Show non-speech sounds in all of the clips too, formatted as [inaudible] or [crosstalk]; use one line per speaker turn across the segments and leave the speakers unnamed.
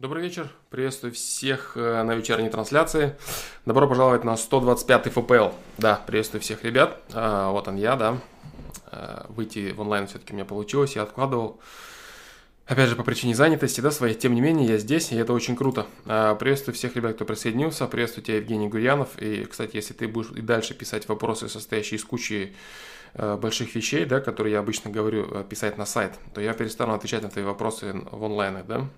Добрый вечер, приветствую всех э, на вечерней трансляции. Добро пожаловать на 125 ФПЛ. Да, приветствую всех ребят. А, вот он я, да. А, выйти в онлайн все-таки у меня получилось, я откладывал. Опять же, по причине занятости, да, своей. Тем не менее, я здесь, и это очень круто. А, приветствую всех ребят, кто присоединился. Приветствую тебя, Евгений Гурьянов. И, кстати, если ты будешь и дальше писать вопросы, состоящие из кучи э, больших вещей, да, которые я обычно говорю э, писать на сайт, то я перестану отвечать на твои вопросы в онлайне, да.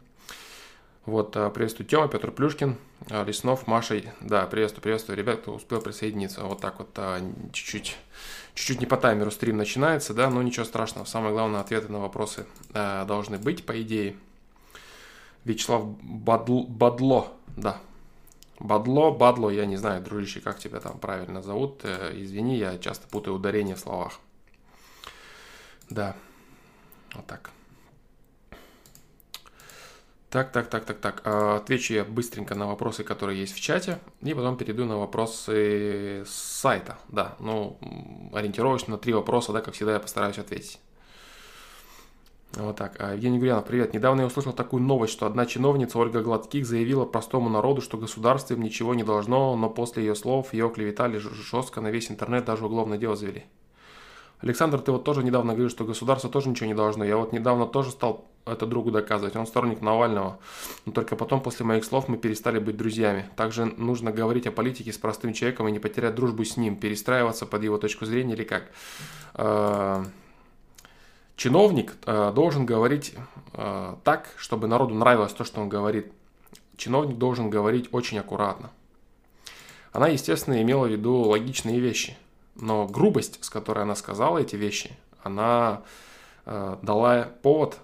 Вот, а, приветствую Тёма, Петр Плюшкин, а, Леснов, Маша. Да, приветствую, приветствую ребят, кто успел присоединиться. Вот так вот а, чуть-чуть, чуть-чуть не по таймеру стрим начинается, да, но ничего страшного. Самое главное, ответы на вопросы должны быть, по идее. Вячеслав Бадл, Бадло, да, Бадло, Бадло, я не знаю, дружище, как тебя там правильно зовут. Э, извини, я часто путаю ударение в словах. Да, вот так. Так, так, так, так, так. А, отвечу я быстренько на вопросы, которые есть в чате, и потом перейду на вопросы с сайта. Да, ну, ориентировочно на три вопроса, да, как всегда, я постараюсь ответить. Вот так. А, Евгений Гурьянов, привет. Недавно я услышал такую новость, что одна чиновница Ольга Гладких заявила простому народу, что государство им ничего не должно, но после ее слов ее клеветали жестко на весь интернет, даже уголовное дело завели. Александр, ты вот тоже недавно говорил, что государство тоже ничего не должно. Я вот недавно тоже стал это другу доказывать. Он сторонник Навального. Но только потом, после моих слов, мы перестали быть друзьями. Также нужно говорить о политике с простым человеком и не потерять дружбу с ним, перестраиваться под его точку зрения или как. Э, чиновник э, должен говорить э, так, чтобы народу нравилось то, что он говорит. Чиновник должен говорить очень аккуратно. Она, естественно, имела в виду логичные вещи. Но грубость, с которой она сказала эти вещи, она дала повод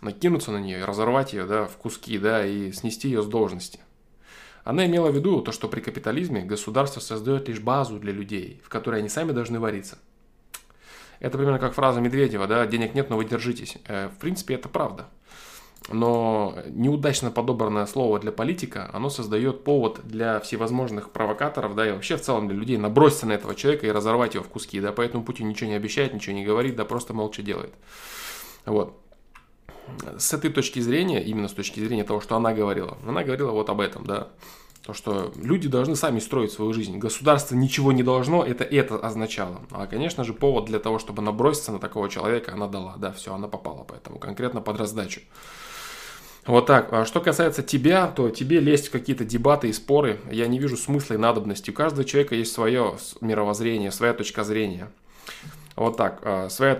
накинуться на нее и разорвать ее да, в куски да, и снести ее с должности. Она имела в виду то, что при капитализме государство создает лишь базу для людей, в которой они сами должны вариться. Это примерно как фраза Медведева, да, денег нет, но вы держитесь. Э, в принципе, это правда. Но неудачно подобранное слово для политика, оно создает повод для всевозможных провокаторов, да, и вообще в целом для людей наброситься на этого человека и разорвать его в куски, да, поэтому Путин ничего не обещает, ничего не говорит, да, просто молча делает. Вот с этой точки зрения, именно с точки зрения того, что она говорила, она говорила вот об этом, да. То, что люди должны сами строить свою жизнь. Государство ничего не должно, это это означало. А, конечно же, повод для того, чтобы наброситься на такого человека, она дала. Да, все, она попала поэтому, конкретно под раздачу. Вот так. А что касается тебя, то тебе лезть в какие-то дебаты и споры, я не вижу смысла и надобности. У каждого человека есть свое мировоззрение, своя точка зрения. Вот так. А, своя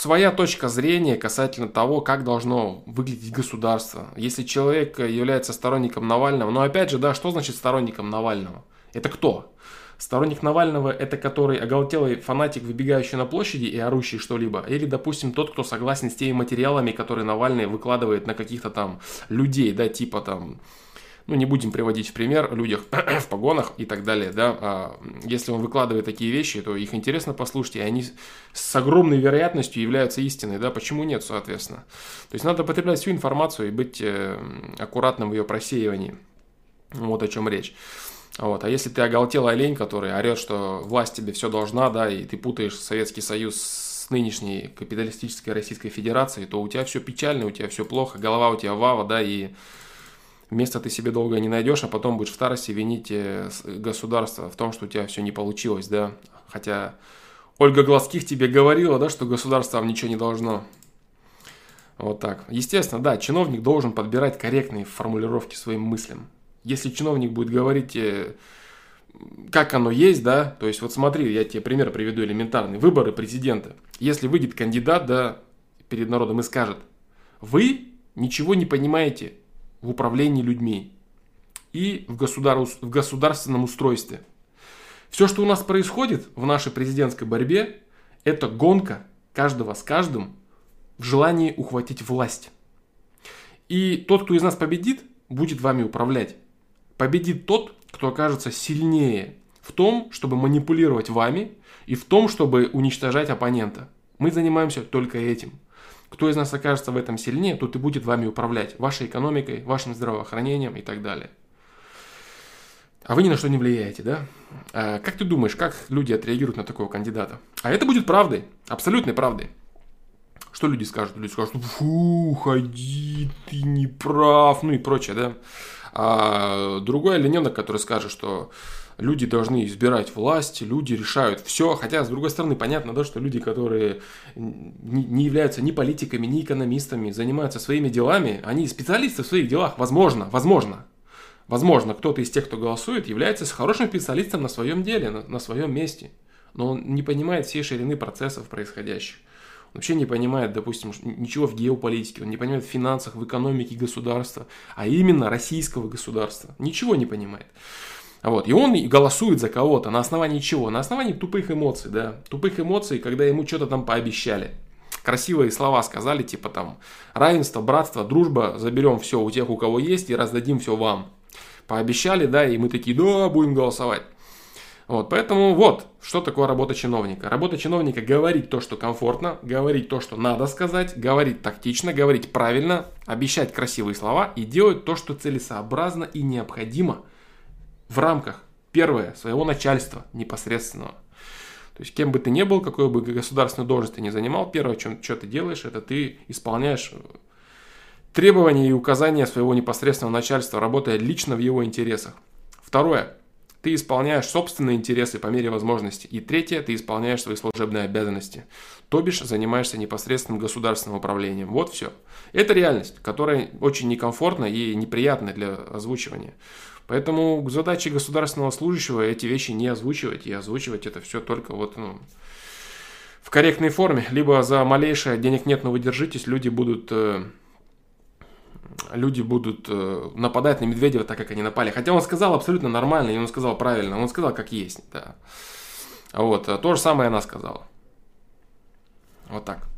своя точка зрения касательно того, как должно выглядеть государство. Если человек является сторонником Навального, но опять же, да, что значит сторонником Навального? Это кто? Сторонник Навального – это который оголтелый фанатик, выбегающий на площади и орущий что-либо? Или, допустим, тот, кто согласен с теми материалами, которые Навальный выкладывает на каких-то там людей, да, типа там ну, не будем приводить в пример, людях [clears throat] в погонах и так далее, да, а если он выкладывает такие вещи, то их интересно послушать, и они с огромной вероятностью являются истиной, да, почему нет, соответственно. То есть надо потреблять всю информацию и быть э, аккуратным в ее просеивании. Вот о чем речь. Вот. А если ты оголтелый олень, который орет, что власть тебе все должна, да, и ты путаешь Советский Союз с нынешней капиталистической Российской Федерацией, то у тебя все печально, у тебя все плохо, голова у тебя вава, да, и места ты себе долго не найдешь, а потом будешь в старости винить э, государство в том, что у тебя все не получилось, да. Хотя Ольга Глазких тебе говорила, да, что государство вам ничего не должно. Вот так. Естественно, да, чиновник должен подбирать корректные формулировки своим мыслям. Если чиновник будет говорить, э, как оно есть, да, то есть вот смотри, я тебе пример приведу элементарный. Выборы президента. Если выйдет кандидат, да, перед народом и скажет, вы ничего не понимаете в управлении людьми и в, государ... в государственном устройстве. Все, что у нас происходит в нашей президентской борьбе, это гонка каждого с каждым в желании ухватить власть. И тот, кто из нас победит, будет вами управлять. Победит тот, кто окажется сильнее в том, чтобы манипулировать вами и в том, чтобы уничтожать оппонента. Мы занимаемся только этим – кто из нас окажется в этом сильнее, тот и будет вами управлять, вашей экономикой, вашим здравоохранением и так далее. А вы ни на что не влияете, да? А как ты думаешь, как люди отреагируют на такого кандидата? А это будет правдой, абсолютной правдой. Что люди скажут? Люди скажут, фу, ходи, ты не прав, ну и прочее, да. А другой олененок, который скажет, что люди должны избирать власть, люди решают все. Хотя, с другой стороны, понятно, да, что люди, которые не являются ни политиками, ни экономистами, занимаются своими делами, они специалисты в своих делах, возможно, возможно. Возможно, кто-то из тех, кто голосует, является хорошим специалистом на своем деле, на, на своем месте. Но он не понимает всей ширины процессов происходящих. Вообще не понимает, допустим, ничего в геополитике, он не понимает в финансах, в экономике государства, а именно российского государства. Ничего не понимает. Вот. И он голосует за кого-то. На основании чего? На основании тупых эмоций, да. Тупых эмоций, когда ему что-то там пообещали. Красивые слова сказали, типа там равенство, братство, дружба, заберем все у тех, у кого есть, и раздадим все вам. Пообещали, да, и мы такие, да, будем голосовать. Вот, поэтому вот, что такое работа чиновника. Работа чиновника говорить то, что комфортно, говорить то, что надо сказать, говорить тактично, говорить правильно, обещать красивые слова и делать то, что целесообразно и необходимо – в рамках, первое, своего начальства непосредственного. То есть, кем бы ты ни был, какой бы государственную должность ты ни занимал, первое, чем, что ты делаешь, это ты исполняешь требования и указания своего непосредственного начальства, работая лично в его интересах. Второе, ты исполняешь собственные интересы по мере возможности. И третье, ты исполняешь свои служебные обязанности. То бишь, занимаешься непосредственным государственным управлением. Вот все. Это реальность, которая очень некомфортна и неприятна для озвучивания. Поэтому задачи государственного служащего эти вещи не озвучивать, и озвучивать это все только вот ну, в корректной форме. Либо за малейшее денег нет, но вы держитесь, люди будут э, люди будут э, нападать на Медведева так, как они напали. Хотя он сказал абсолютно нормально, и он сказал правильно, он сказал как есть. Да. Вот, то же самое она сказала. Вот так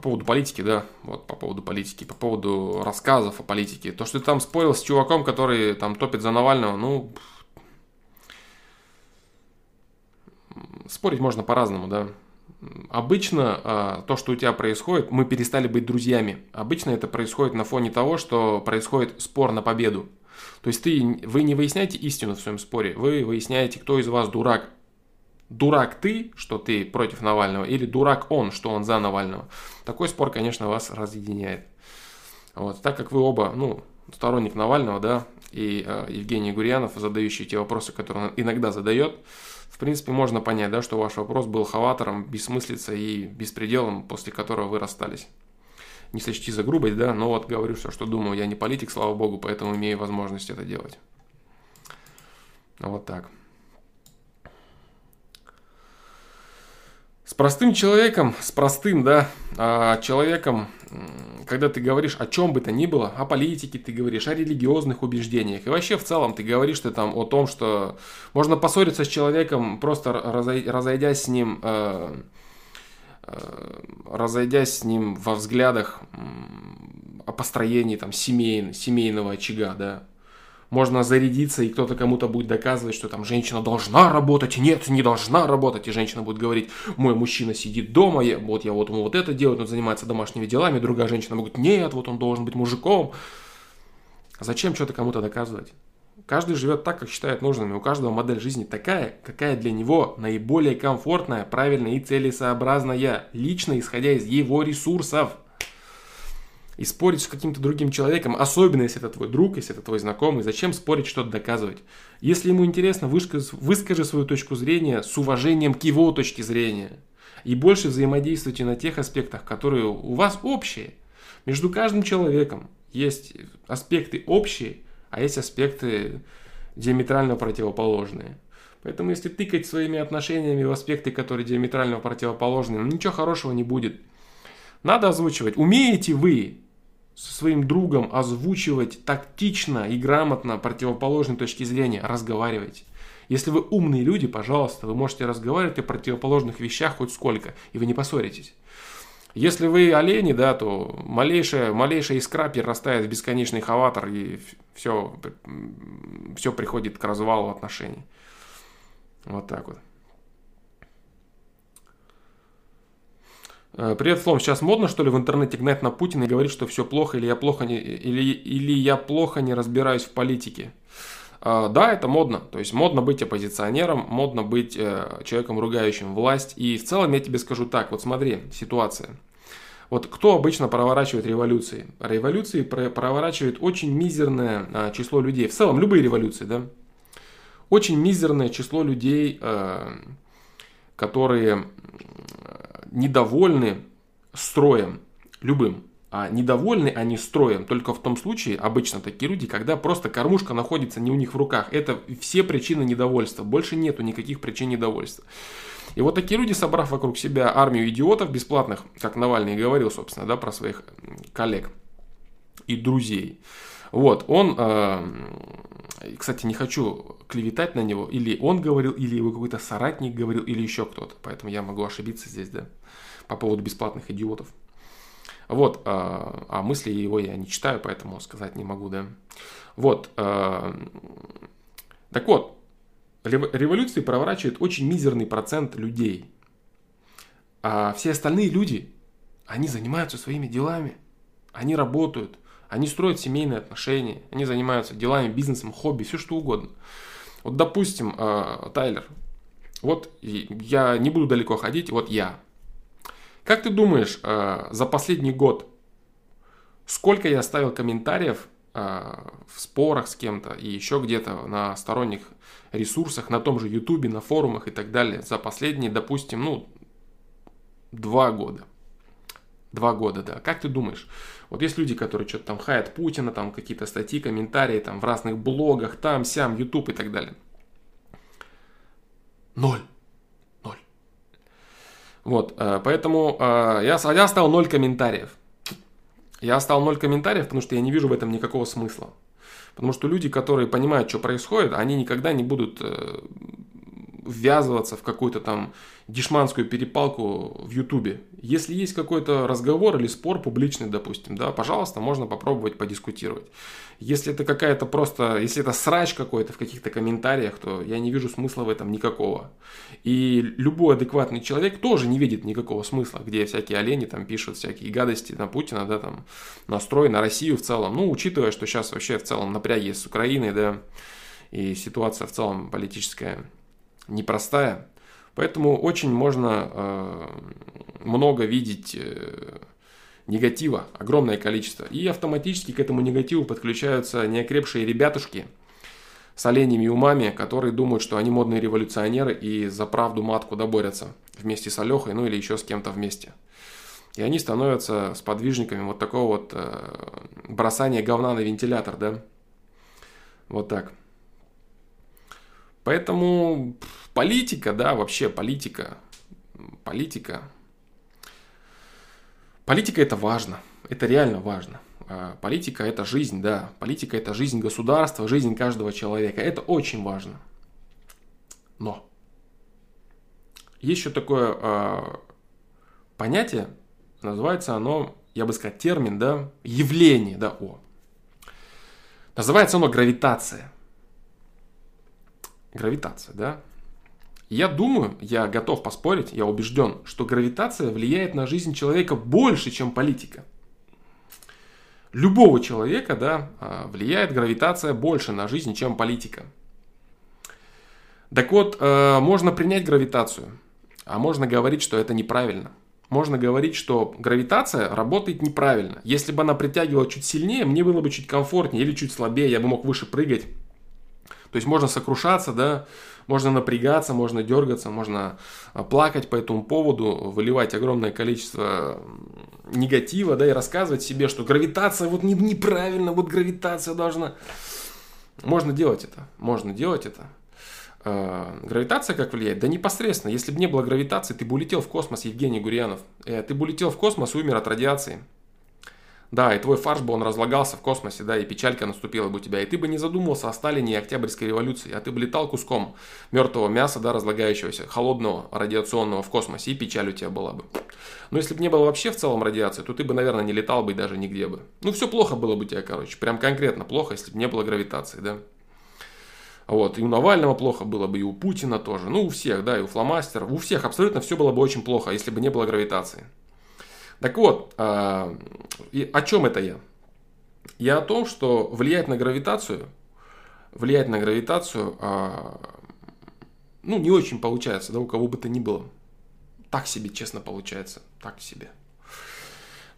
по поводу политики, да, вот по поводу политики, по поводу рассказов о политике. То, что ты там спорил с чуваком, который там топит за Навального, ну, спорить можно по-разному, да. Обычно а, то, что у тебя происходит, мы перестали быть друзьями. Обычно это происходит на фоне того, что происходит спор на победу. То есть ты, вы не выясняете истину в своем споре, вы выясняете, кто из вас дурак дурак ты, что ты против Навального, или дурак он, что он за Навального. Такой спор, конечно, вас разъединяет. Вот, так как вы оба, ну, сторонник Навального, да, и э, Евгений Гурьянов, задающий те вопросы, которые он иногда задает, в принципе, можно понять, да, что ваш вопрос был хаватором, бессмыслицей и беспределом, после которого вы расстались. Не сочти за грубость, да, но вот говорю все, что думаю. Я не политик, слава богу, поэтому имею возможность это делать. Вот так. С простым человеком, с простым, да, а, человеком, когда ты говоришь о чем бы то ни было, о политике ты говоришь, о религиозных убеждениях, и вообще в целом ты говоришь ты там о том, что можно поссориться с человеком, просто разойдясь с ним, э, э, разойдясь с ним во взглядах о построении там семейного, семейного очага, да, можно зарядиться, и кто-то кому-то будет доказывать, что там женщина должна работать, нет, не должна работать, и женщина будет говорить, мой мужчина сидит дома, я, вот я вот ему вот это делаю, он занимается домашними делами, другая женщина будет, нет, вот он должен быть мужиком. Зачем что-то кому-то доказывать? Каждый живет так, как считает нужным, и у каждого модель жизни такая, какая для него наиболее комфортная, правильная и целесообразная, лично исходя из его ресурсов и спорить с каким-то другим человеком, особенно если это твой друг, если это твой знакомый, зачем спорить, что-то доказывать? Если ему интересно, выскажи, выскажи свою точку зрения с уважением к его точке зрения. И больше взаимодействуйте на тех аспектах, которые у вас общие. Между каждым человеком есть аспекты общие, а есть аспекты диаметрально противоположные. Поэтому если тыкать своими отношениями в аспекты, которые диаметрально противоположны, ну, ничего хорошего не будет. Надо озвучивать. Умеете вы со своим другом озвучивать тактично и грамотно противоположной точки зрения, разговаривайте. Если вы умные люди, пожалуйста, вы можете разговаривать о противоположных вещах хоть сколько, и вы не поссоритесь. Если вы олени, да, то малейшая, малейшая искра перерастает в бесконечный хаватор, и все, все приходит к развалу отношений. Вот так вот. Привет, Флом. Сейчас модно, что ли, в интернете гнать на Путина и говорить, что все плохо, или я плохо не, или, или я плохо не разбираюсь в политике. А, да, это модно. То есть модно быть оппозиционером, модно быть э, человеком, ругающим власть. И в целом я тебе скажу так, вот смотри, ситуация. Вот кто обычно проворачивает революции? Революции проворачивает очень мизерное число людей. В целом любые революции, да? Очень мизерное число людей, э, которые недовольны строем любым. А недовольны они строем только в том случае, обычно такие люди, когда просто кормушка находится не у них в руках. Это все причины недовольства. Больше нету никаких причин недовольства. И вот такие люди, собрав вокруг себя армию идиотов бесплатных, как Навальный говорил, собственно, да, про своих коллег и друзей. Вот, он, э, кстати, не хочу клеветать на него, или он говорил, или его какой-то соратник говорил, или еще кто-то, поэтому я могу ошибиться здесь, да, по поводу бесплатных идиотов. Вот, а, а мысли его я не читаю, поэтому сказать не могу, да. Вот, а, так вот, революции проворачивает очень мизерный процент людей. А все остальные люди, они занимаются своими делами, они работают, они строят семейные отношения, они занимаются делами, бизнесом, хобби, все что угодно. Вот, допустим, а, Тайлер, вот я не буду далеко ходить, вот я, как ты думаешь, э, за последний год сколько я оставил комментариев э, в спорах с кем-то и еще где-то на сторонних ресурсах, на том же Ютубе, на форумах и так далее за последние, допустим, ну, два года. Два года, да. Как ты думаешь? Вот есть люди, которые что-то там хаят Путина, там какие-то статьи, комментарии, там в разных блогах, там, сям, Ютуб и так далее. Ноль. Вот, э, поэтому э, я, я оставил 0 комментариев. Я оставил 0 комментариев, потому что я не вижу в этом никакого смысла. Потому что люди, которые понимают, что происходит, они никогда не будут э, ввязываться в какую-то там дешманскую перепалку в Ютубе. Если есть какой-то разговор или спор публичный, допустим, да, пожалуйста, можно попробовать подискутировать. Если это какая-то просто, если это срач какой-то в каких-то комментариях, то я не вижу смысла в этом никакого. И любой адекватный человек тоже не видит никакого смысла, где всякие олени там пишут всякие гадости на Путина, да, там, настрой на Россию в целом. Ну, учитывая, что сейчас вообще в целом напряги с Украиной, да, и ситуация в целом политическая непростая. Поэтому очень можно э, много видеть э, негатива, огромное количество. И автоматически к этому негативу подключаются неокрепшие ребятушки с оленями умами, которые думают, что они модные революционеры и за правду матку доборятся вместе с Алехой, ну или еще с кем-то вместе. И они становятся сподвижниками вот такого вот э, бросания говна на вентилятор, да? Вот так. Поэтому политика, да, вообще политика, политика, политика это важно, это реально важно. А, политика это жизнь, да, политика это жизнь государства, жизнь каждого человека, это очень важно. Но есть еще такое э, понятие, называется оно, я бы сказал, термин, да, явление, да, о. Называется оно гравитация гравитация, да? Я думаю, я готов поспорить, я убежден, что гравитация влияет на жизнь человека больше, чем политика. Любого человека, да, а, влияет гравитация больше на жизнь, чем политика. Так вот, э, можно принять гравитацию, а можно говорить, что это неправильно. Можно говорить, что гравитация работает неправильно. Если бы она притягивала чуть сильнее, мне было бы чуть комфортнее или чуть слабее, я бы мог выше прыгать. То есть можно сокрушаться, да, можно напрягаться, можно дергаться, можно а, плакать по этому поводу, выливать огромное количество негатива, да, и рассказывать себе, что гравитация вот не, неправильно, вот гравитация должна... Можно делать это, можно делать это. Э, гравитация как влияет? Да непосредственно. Если бы не было гравитации, ты бы улетел в космос, Евгений Гурьянов. Э, ты бы улетел в космос и умер от радиации. Да, и твой фарш бы он разлагался в космосе, да, и печалька наступила бы у тебя. И ты бы не задумывался о Сталине и Октябрьской революции, а ты бы летал куском мертвого мяса, да, разлагающегося, холодного, радиационного в космосе, и печаль у тебя была бы. Но если бы не было вообще в целом радиации, то ты бы, наверное, не летал бы даже нигде бы. Ну, все плохо было бы у тебя, короче, прям конкретно плохо, если бы не было гравитации, да. Вот, и у Навального плохо было бы, и у Путина тоже, ну, у всех, да, и у фломастеров, у всех абсолютно все было бы очень плохо, если бы не было гравитации. Так вот, а, и о чем это я? Я о том, что влиять на гравитацию влиять на гравитацию, а, ну, не очень получается, да, у кого бы то ни было. Так себе, честно, получается. Так себе.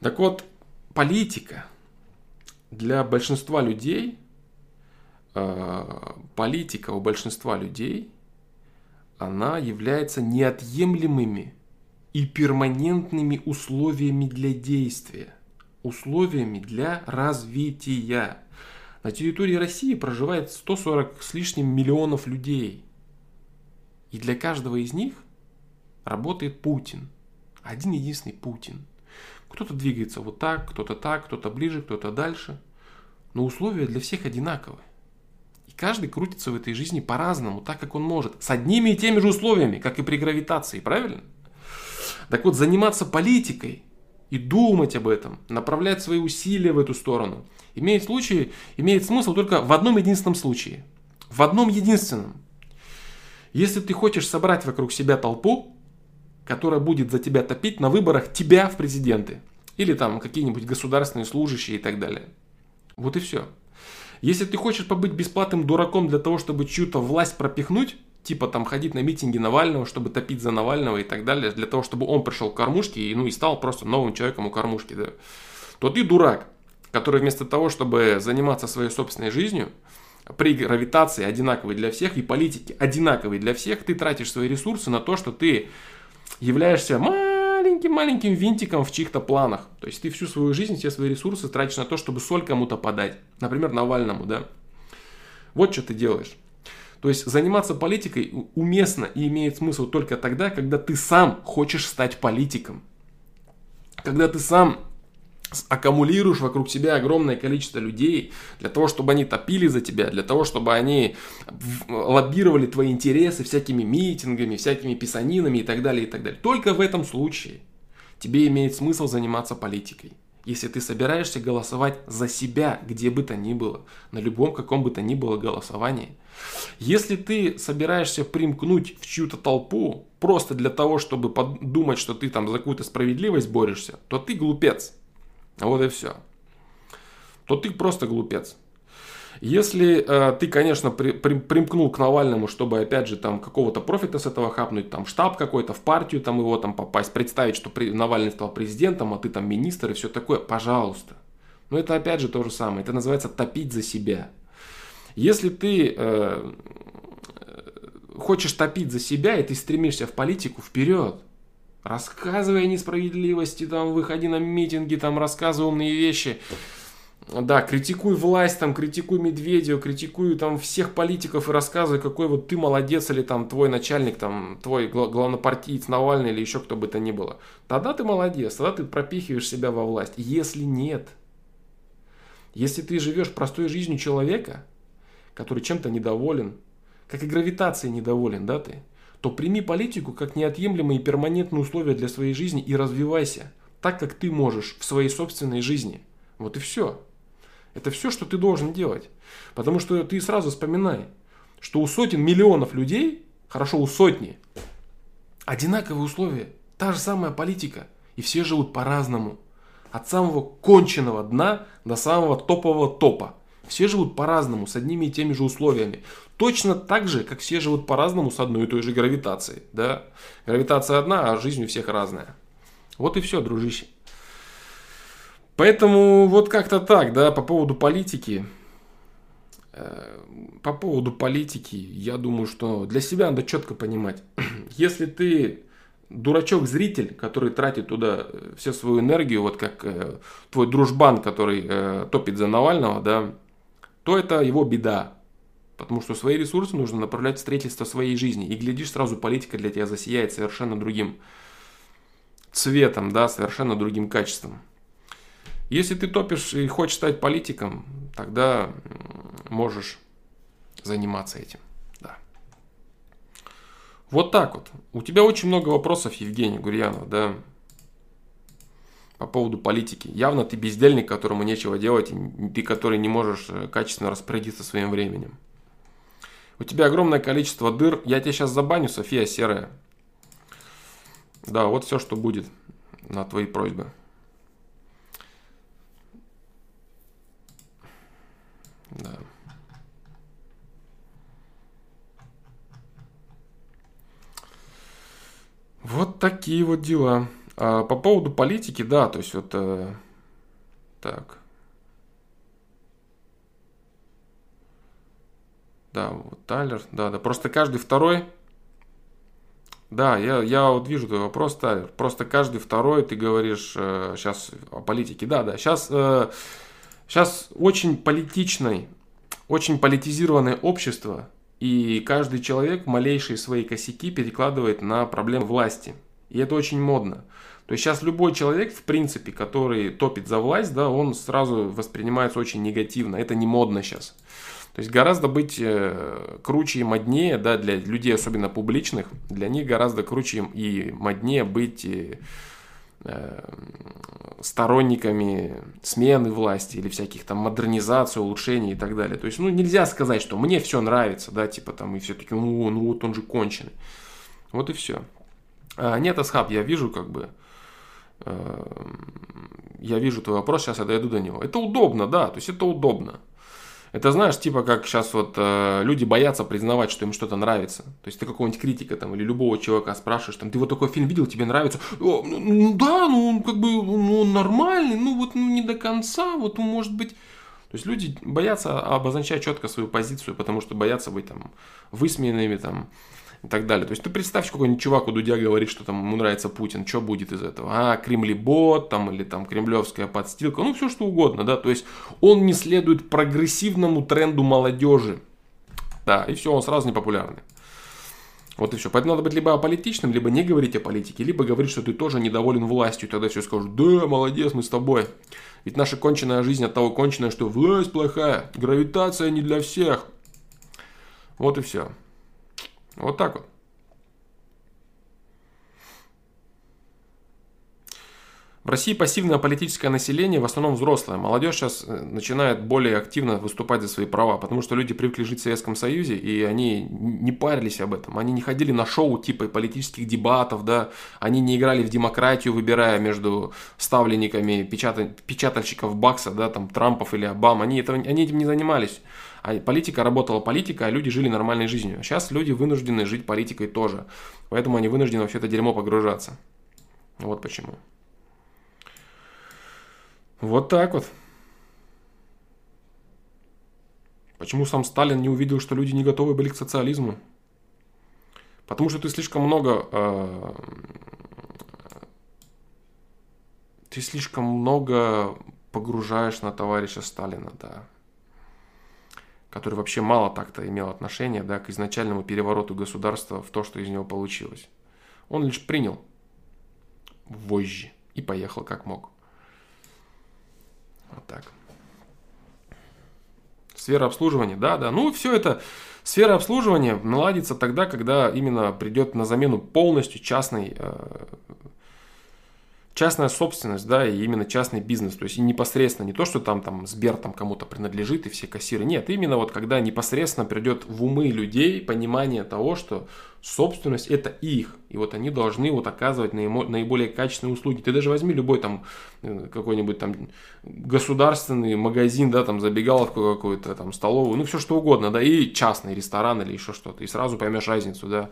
Так вот, политика для большинства людей, а, политика у большинства людей, она является неотъемлемыми и перманентными условиями для действия, условиями для развития. На территории России проживает 140 с лишним миллионов людей. И для каждого из них работает Путин. Один единственный Путин. Кто-то двигается вот так, кто-то так, кто-то ближе, кто-то дальше. Но условия для всех одинаковые. И каждый крутится в этой жизни по-разному, так как он может. С одними и теми же условиями, как и при гравитации, правильно? Так вот, заниматься политикой и думать об этом, направлять свои усилия в эту сторону, имеет, случай, имеет смысл только в одном единственном случае. В одном единственном. Если ты хочешь собрать вокруг себя толпу, которая будет за тебя топить на выборах тебя в президенты. Или там какие-нибудь государственные служащие и так далее. Вот и все. Если ты хочешь побыть бесплатным дураком для того, чтобы чью-то власть пропихнуть, типа там ходить на митинги Навального, чтобы топить за Навального и так далее, для того, чтобы он пришел к кормушке и, ну, и стал просто новым человеком у кормушки, да, то ты дурак, который вместо того, чтобы заниматься своей собственной жизнью, при гравитации одинаковой для всех и политике одинаковой для всех, ты тратишь свои ресурсы на то, что ты являешься маленьким-маленьким винтиком в чьих-то планах. То есть ты всю свою жизнь, все свои ресурсы тратишь на то, чтобы соль кому-то подать. Например, Навальному, да. Вот что ты делаешь. То есть заниматься политикой уместно и имеет смысл только тогда, когда ты сам хочешь стать политиком. Когда ты сам аккумулируешь вокруг себя огромное количество людей для того, чтобы они топили за тебя, для того, чтобы они лоббировали твои интересы всякими митингами, всякими писанинами и так далее, и так далее. Только в этом случае тебе имеет смысл заниматься политикой. Если ты собираешься голосовать за себя, где бы то ни было, на любом каком бы то ни было голосовании, если ты собираешься примкнуть в чью-то толпу просто для того, чтобы подумать, что ты там за какую-то справедливость борешься, то ты глупец. Вот и все. То ты просто глупец. Если э, ты, конечно, при, при, примкнул к Навальному, чтобы, опять же, там какого-то профита с этого хапнуть, там штаб какой-то, в партию там его там попасть, представить, что при, Навальный стал президентом, а ты там министр и все такое, пожалуйста. Но это опять же то же самое. Это называется топить за себя. Если ты э, хочешь топить за себя и ты стремишься в политику, вперед. Рассказывай о несправедливости, там, выходи на митинги, там, рассказывай умные вещи. Да, критикуй власть, там, критикуй Медведева, критикуй там всех политиков и рассказывай, какой вот ты молодец, или там твой начальник, там, твой главнопартиец Навальный или еще кто бы то ни было. Тогда ты молодец, тогда ты пропихиваешь себя во власть. Если нет, если ты живешь простой жизнью человека, который чем-то недоволен, как и гравитацией недоволен, да, ты, то прими политику как неотъемлемые и перманентные условия для своей жизни и развивайся так, как ты можешь в своей собственной жизни. Вот и все. Это все, что ты должен делать. Потому что ты сразу вспоминай, что у сотен миллионов людей, хорошо, у сотни, одинаковые условия, та же самая политика, и все живут по-разному. От самого конченного дна до самого топового топа. Все живут по-разному, с одними и теми же условиями. Точно так же, как все живут по-разному с одной и той же гравитацией. Да? Гравитация одна, а жизнь у всех разная. Вот и все, дружище. Поэтому вот как-то так, да, по поводу политики. Э, по поводу политики, я думаю, что для себя надо четко понимать. [clears throat] Если ты дурачок-зритель, который тратит туда э, всю свою энергию, вот как э, твой дружбан, который топит за Навального, да, то это его беда. Потому что свои ресурсы нужно направлять в строительство своей жизни. И глядишь, сразу политика для тебя засияет совершенно другим цветом, да, совершенно другим качеством. Если ты топишь и хочешь стать политиком, тогда можешь заниматься этим. Да. Вот так вот. У тебя очень много вопросов, Евгений Гурьянов, да, по поводу политики. Явно ты бездельник, которому нечего делать, и ты, который не можешь э, качественно распорядиться своим временем. У тебя огромное количество дыр. Я тебя сейчас забаню, София Серая. Да, вот все, что будет на твои просьбы. Да. Вот такие вот дела. А, по поводу политики, да, то есть вот... Э, так. Да, вот Тайлер, да, да. Просто каждый второй... Да, я, я вот вижу твой вопрос, Тайлер. Просто каждый второй ты говоришь э, сейчас о политике. Да, да, сейчас... Э, сейчас очень политичный, очень политизированное общество. И каждый человек малейшие свои косяки перекладывает на проблемы власти. И это очень модно. То есть сейчас любой человек, в принципе, который топит за власть, да, он сразу воспринимается очень негативно. Это не модно сейчас. То есть гораздо быть э, круче и моднее, да, для людей, особенно публичных, для них гораздо круче и моднее быть э, сторонниками смены власти или всяких там модернизаций, улучшений и так далее. То есть, ну, нельзя сказать, что мне все нравится, да, типа там, и все таки ну, ну вот он же конченый. Вот и все. А, нет, Асхаб, я вижу как бы, э, я вижу твой вопрос, сейчас я дойду до него. Это удобно, да, то есть это удобно. Это знаешь, типа как сейчас вот э, люди боятся признавать, что им что-то нравится. То есть ты какого-нибудь критика там или любого человека спрашиваешь, там, ты вот такой фильм видел, тебе нравится? О, ну, ну да, ну он как бы, ну он нормальный, ну вот ну, не до конца, вот он может быть... То есть люди боятся обозначать четко свою позицию, потому что боятся быть там высмеянными, там, и так далее. То есть ты представь, какой-нибудь чувак у Дудя говорит, что там ему нравится Путин, что будет из этого? А, кремлебот там или там кремлевская подстилка, ну все что угодно, да, то есть он не следует прогрессивному тренду молодежи. Да, и все, он сразу непопулярный. Вот и все. Поэтому надо быть либо аполитичным, либо не говорить о политике, либо говорить, что ты тоже недоволен властью. Тогда все скажут, да, молодец, мы с тобой. Ведь наша конченная жизнь от того конченная, что власть плохая, гравитация не для всех. Вот и все. Вот так вот. В России пассивное политическое население, в основном взрослое. Молодежь сейчас э, начинает более активно выступать за свои права, потому что люди привыкли жить в Советском Союзе, и они не парились об этом. Они не ходили на шоу типа политических дебатов, да, они не играли в демократию, выбирая между ставленниками печата... печатальщиков Бакса, да, там, Трампов или Обам. Они, это... они этим не занимались. А политика работала политика, а люди жили нормальной жизнью. Сейчас люди вынуждены жить политикой тоже. Поэтому они вынуждены во все это дерьмо погружаться. Вот почему. Вот так вот. Почему сам Сталин не увидел, что люди не готовы были к социализму? Потому что ты слишком много... Э, ты слишком много погружаешь на товарища Сталина, да который вообще мало так-то имел отношения да, к изначальному перевороту государства в то, что из него получилось. Он лишь принял вожжи и поехал как мог. Вот так. Сфера обслуживания, да, да. Ну, все это, сфера обслуживания наладится тогда, когда именно придет на замену полностью частный э, частная собственность, да, и именно частный бизнес, то есть и непосредственно не то, что там, там Сбер там кому-то принадлежит и все кассиры, нет, именно вот когда непосредственно придет в умы людей понимание того, что собственность это их, и вот они должны вот оказывать наиболее качественные услуги. Ты даже возьми любой там э, какой-нибудь там государственный магазин, да, там забегаловку какую-то, там столовую, ну все что угодно, да, и частный ресторан или еще что-то, и сразу поймешь разницу, да.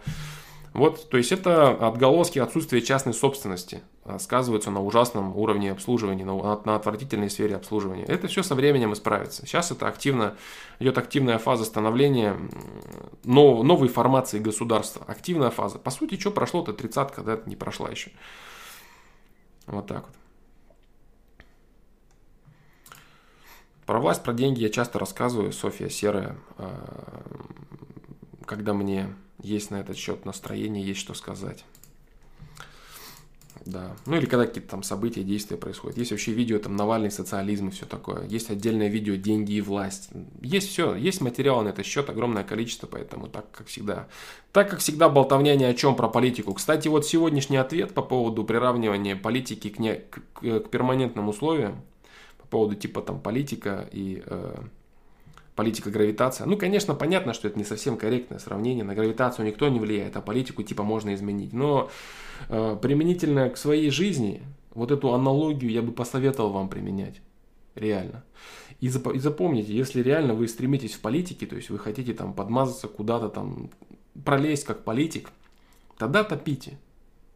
Вот, то есть это отголоски отсутствия частной собственности а, сказываются на ужасном уровне обслуживания, на, на отвратительной сфере обслуживания. Это все со временем исправится. Сейчас это активно, идет активная фаза становления нов, новой формации государства. Активная фаза. По сути, что прошло-то тридцатка, да, не прошла еще. Вот так вот. Про власть, про деньги я часто рассказываю, Софья Серая, а, когда мне есть на этот счет настроение, есть что сказать. Да. Ну или когда какие-то там события, действия происходят. Есть вообще видео там Навальный, социализм и все такое. Есть отдельное видео деньги и власть. Есть все, есть материал на этот счет, огромное количество, поэтому так как всегда. Так как всегда болтовня ни о чем про политику. Кстати, вот сегодняшний ответ по поводу приравнивания политики к, не, к, к, к перманентным условиям, по поводу типа там политика и э, политика гравитация. Ну, конечно, понятно, что это не совсем корректное сравнение. На гравитацию никто не влияет, а политику типа можно изменить. Но э, применительно к своей жизни, вот эту аналогию я бы посоветовал вам применять. Реально. И, зап- и запомните, если реально вы стремитесь в политике, то есть вы хотите там подмазаться куда-то там, пролезть как политик, тогда топите.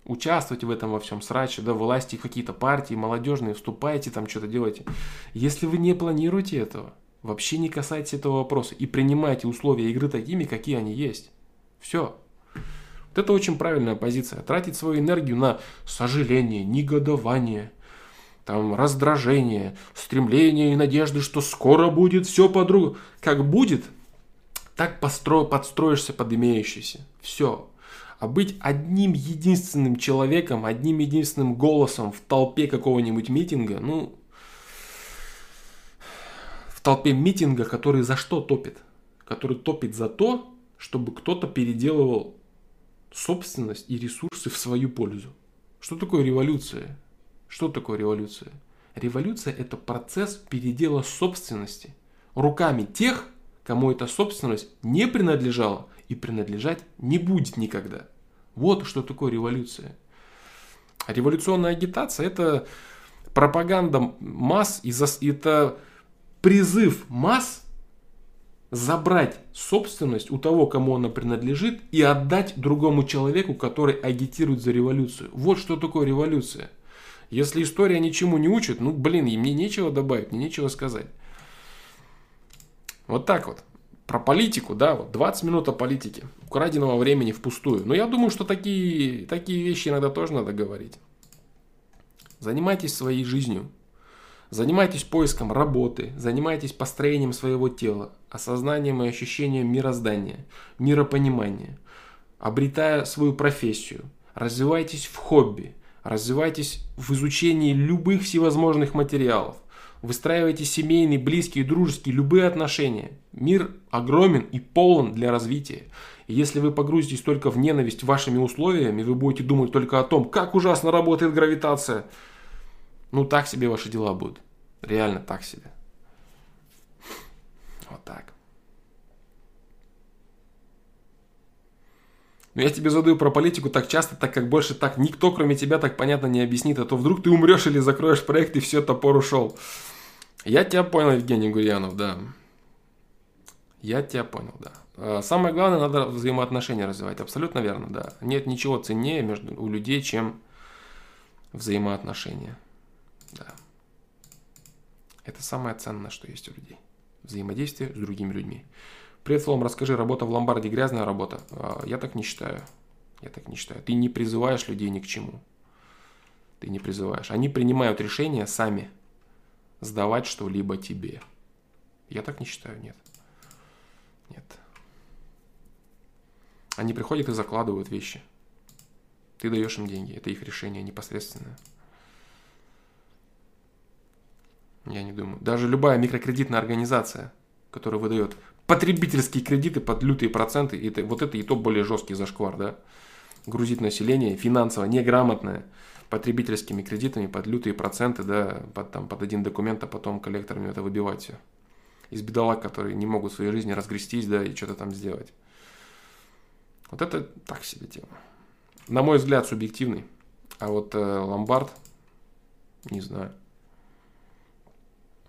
Участвуйте в этом во всем сраче, да, вылазьте в какие-то партии молодежные, вступайте, там что-то делайте. Если вы не планируете этого, вообще не касайтесь этого вопроса и принимайте условия игры такими, какие они есть. Все. Вот это очень правильная позиция. Тратить свою энергию на сожаление, негодование, там, раздражение, стремление и надежды, что скоро будет все по-другому. Как будет, так постро... подстроишься под имеющийся. Все. А быть одним единственным человеком, одним единственным голосом в толпе какого-нибудь митинга, ну, толпе митинга, который за что топит? Который топит за то, чтобы кто-то переделывал собственность и ресурсы в свою пользу. Что такое революция? Что такое революция? Революция – это процесс передела собственности руками тех, кому эта собственность не принадлежала и принадлежать не будет никогда. Вот что такое революция. революционная агитация – это пропаганда масс, и это призыв масс забрать собственность у того, кому она принадлежит, и отдать другому человеку, который агитирует за революцию. Вот что такое революция. Если история ничему не учит, ну блин, и мне нечего добавить, мне нечего сказать. Вот так вот. Про политику, да, вот 20 минут о политике. Украденного времени впустую. Но я думаю, что такие, такие вещи иногда тоже надо говорить. Занимайтесь своей жизнью. Занимайтесь поиском работы, занимайтесь построением своего тела, осознанием и ощущением мироздания, миропонимания, обретая свою профессию, развивайтесь в хобби, развивайтесь в изучении любых всевозможных материалов, выстраивайте семейные, близкие, дружеские, любые отношения. Мир огромен и полон для развития. И если вы погрузитесь только в ненависть вашими условиями, вы будете думать только о том, как ужасно работает гравитация – ну, так себе ваши дела будут. Реально так себе. Вот так. Но я тебе задаю про политику так часто, так как больше так никто, кроме тебя, так понятно не объяснит. А то вдруг ты умрешь или закроешь проект, и все, топор ушел. Я тебя понял, Евгений Гурьянов, да. Я тебя понял, да. А, самое главное, надо взаимоотношения развивать. Абсолютно верно, да. Нет ничего ценнее между, у людей, чем взаимоотношения. Да. Это самое ценное, что есть у людей. Взаимодействие с другими людьми. Привет, Флом, расскажи, работа в ломбарде грязная работа? А, я так не считаю. Я так не считаю. Ты не призываешь людей ни к чему. Ты не призываешь. Они принимают решение сами сдавать что-либо тебе. Я так не считаю, нет. Нет. Они приходят и закладывают вещи. Ты даешь им деньги. Это их решение непосредственное. Я не думаю. Даже любая микрокредитная организация, которая выдает потребительские кредиты под лютые проценты, это, вот это и то более жесткий зашквар, да, грузит население финансово неграмотное потребительскими кредитами под лютые проценты, да, под, там, под один документ, а потом коллекторами это выбивать. Из бедолаг, которые не могут в своей жизни разгрестись, да, и что-то там сделать. Вот это так себе тема. На мой взгляд, субъективный. А вот э, ломбард, не знаю.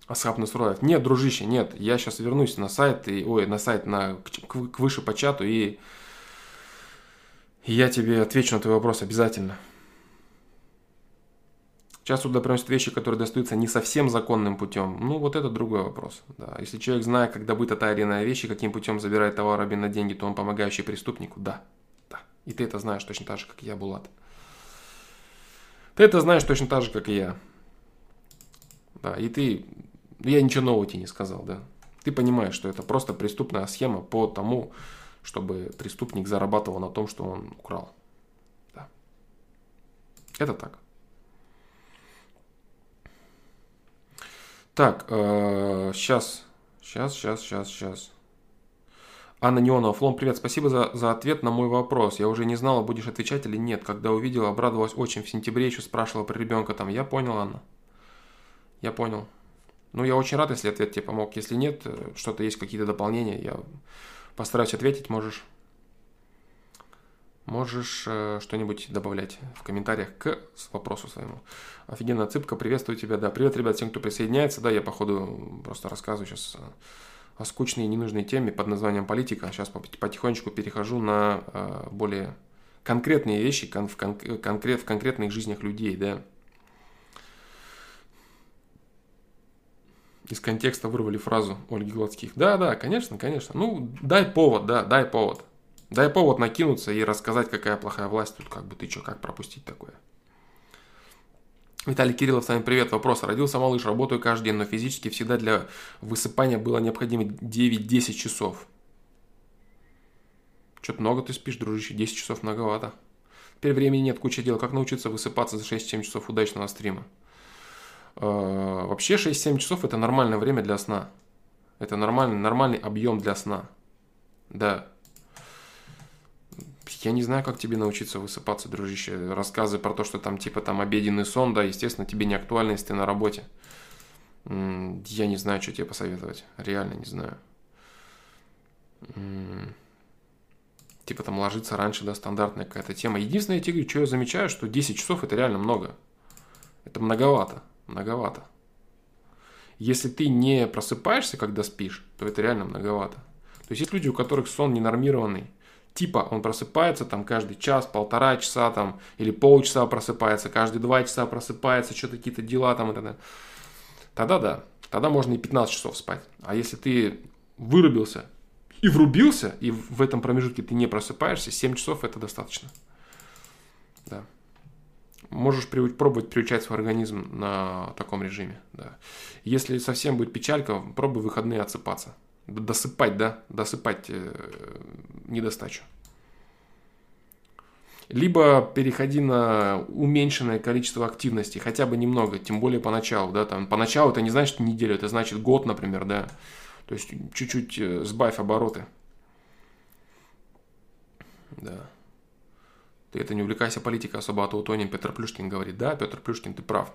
Асхаб Насрураев. Нет, дружище, нет. Я сейчас вернусь на сайт, и, ой, на сайт, на, к, к выше по чату, и, и я тебе отвечу на твой вопрос обязательно. Часто туда приносят вещи, которые достаются не совсем законным путем. Ну, вот это другой вопрос. Да. Если человек знает, как добыта та или иная вещь, каким путем забирает товар обмен на деньги, то он помогающий преступнику, да. да. И ты это знаешь точно так же, как и я, Булат. Ты это знаешь точно так же, как и я. Да, и ты я ничего нового тебе не сказал, да. Ты понимаешь, что это просто преступная схема по тому, чтобы преступник зарабатывал на том, что он украл. Да. Это так. Так, э, сейчас, сейчас, сейчас, сейчас, сейчас. Анна Неонова, Флом, привет, спасибо за, за ответ на мой вопрос. Я уже не знала, будешь отвечать или нет. Когда увидела, обрадовалась очень. В сентябре еще спрашивала про ребенка там. Я понял, Анна. Я понял. Ну, я очень рад, если ответ тебе помог. Если нет, э, что-то есть, какие-то дополнения, я постараюсь ответить, можешь, можешь э, что-нибудь добавлять в комментариях к вопросу своему. Офигенная цыпка, приветствую тебя, да. Привет, ребят, всем, кто присоединяется, да, я, походу, просто рассказываю сейчас о скучной и ненужной теме под названием политика. Сейчас потихонечку перехожу на э, более конкретные вещи кон, в, кон, конкрет, в конкретных жизнях людей, да. Из контекста вырвали фразу Ольги Гладских. Да, да, конечно, конечно. Ну, дай повод, да, дай повод. Дай повод накинуться и рассказать, какая плохая власть тут, как бы ты что, как пропустить такое. Виталий Кириллов, с вами привет. Вопрос. Родился малыш, работаю каждый день, но физически всегда для высыпания было необходимо 9-10 часов. Что-то много ты спишь, дружище, 10 часов многовато. Теперь времени нет, куча дел. Как научиться высыпаться за 6-7 часов удачного стрима? Э, вообще 6-7 часов это нормальное время для сна. Это нормальный, нормальный объем для сна. Да. Я не знаю, как тебе научиться высыпаться, дружище. Рассказы про то, что там типа там обеденный сон, да, естественно, тебе не актуально, если ты на работе. Я не знаю, что тебе посоветовать. Реально не знаю. Типа там ложиться раньше, да, стандартная какая-то тема. Единственное, я тебе говорю, что я замечаю, что 10 часов это реально много. Это многовато, многовато. Если ты не просыпаешься, когда спишь, то это реально многовато. То есть есть люди, у которых сон ненормированный, типа он просыпается там каждый час, полтора часа там, или полчаса просыпается, каждые два часа просыпается, что-то какие-то дела там и так далее. Тогда да, тогда можно и 15 часов спать. А если ты вырубился и врубился, и в этом промежутке ты не просыпаешься, 7 часов это достаточно. Можешь пробовать приучать свой организм на таком режиме. Да. Если совсем будет печалька, пробуй выходные отсыпаться. Досыпать, да, досыпать э, недостачу. Либо переходи на уменьшенное количество активности, хотя бы немного, тем более поначалу, да, там, поначалу это не значит неделю, это значит год, например, да, то есть чуть-чуть э, сбавь обороты. Да. Ты это не увлекайся политикой особо, а то утонем. Петр Плюшкин говорит, да, Петр Плюшкин, ты прав.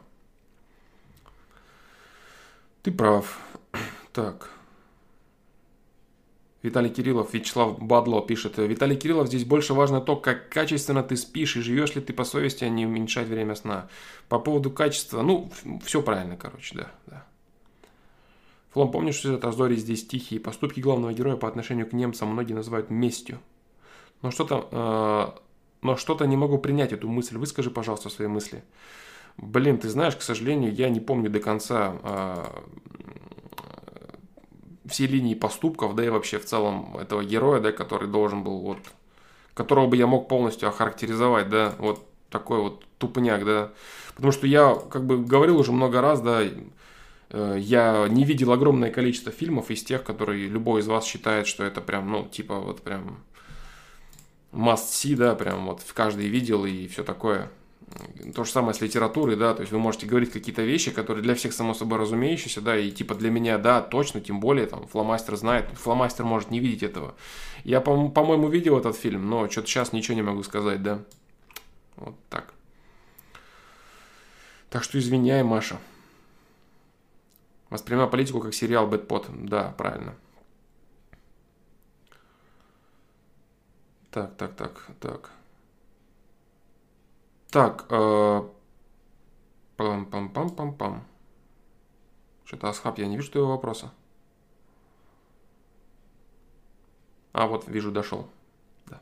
Ты прав. [clears throat] Так. Виталий Кириллов, Вячеслав Бадло пишет. Виталий Кириллов, здесь больше важно то, как качественно ты спишь и живешь ли ты по совести, а не уменьшать время сна. По поводу качества, ну, все правильно, короче, да, да. Флом, помнишь сюжет Азори здесь тихие? Поступки главного героя по отношению к немцам многие называют местью. Но что-то, э, но что-то не могу принять эту мысль. Выскажи, пожалуйста, свои мысли. Блин, ты знаешь, к сожалению, я не помню до конца э, все линии поступков, да и вообще в целом этого героя, да, который должен был вот, которого бы я мог полностью охарактеризовать, да, вот такой вот тупняк, да, потому что я как бы говорил уже много раз, да, э, я не видел огромное количество фильмов из тех, которые любой из вас считает, что это прям, ну, типа вот прям must see, да, прям вот каждый видел и все такое. То же самое с литературой, да, то есть вы можете говорить какие-то вещи, которые для всех само собой разумеющиеся, да, и типа для меня, да, точно, тем более, там, фломастер знает, фломастер может не видеть этого. Я, по- по-моему, видел этот фильм, но что-то сейчас ничего не могу сказать, да. Вот так. Так что извиняй, Маша. Воспринимаю политику как сериал Бэтпот. Да, правильно. Так, так, так, так. Так, э, пам-пам-пам-пам-пам. Что-то Асхаб, я не вижу твоего вопроса. А, вот, вижу, дошел. Да.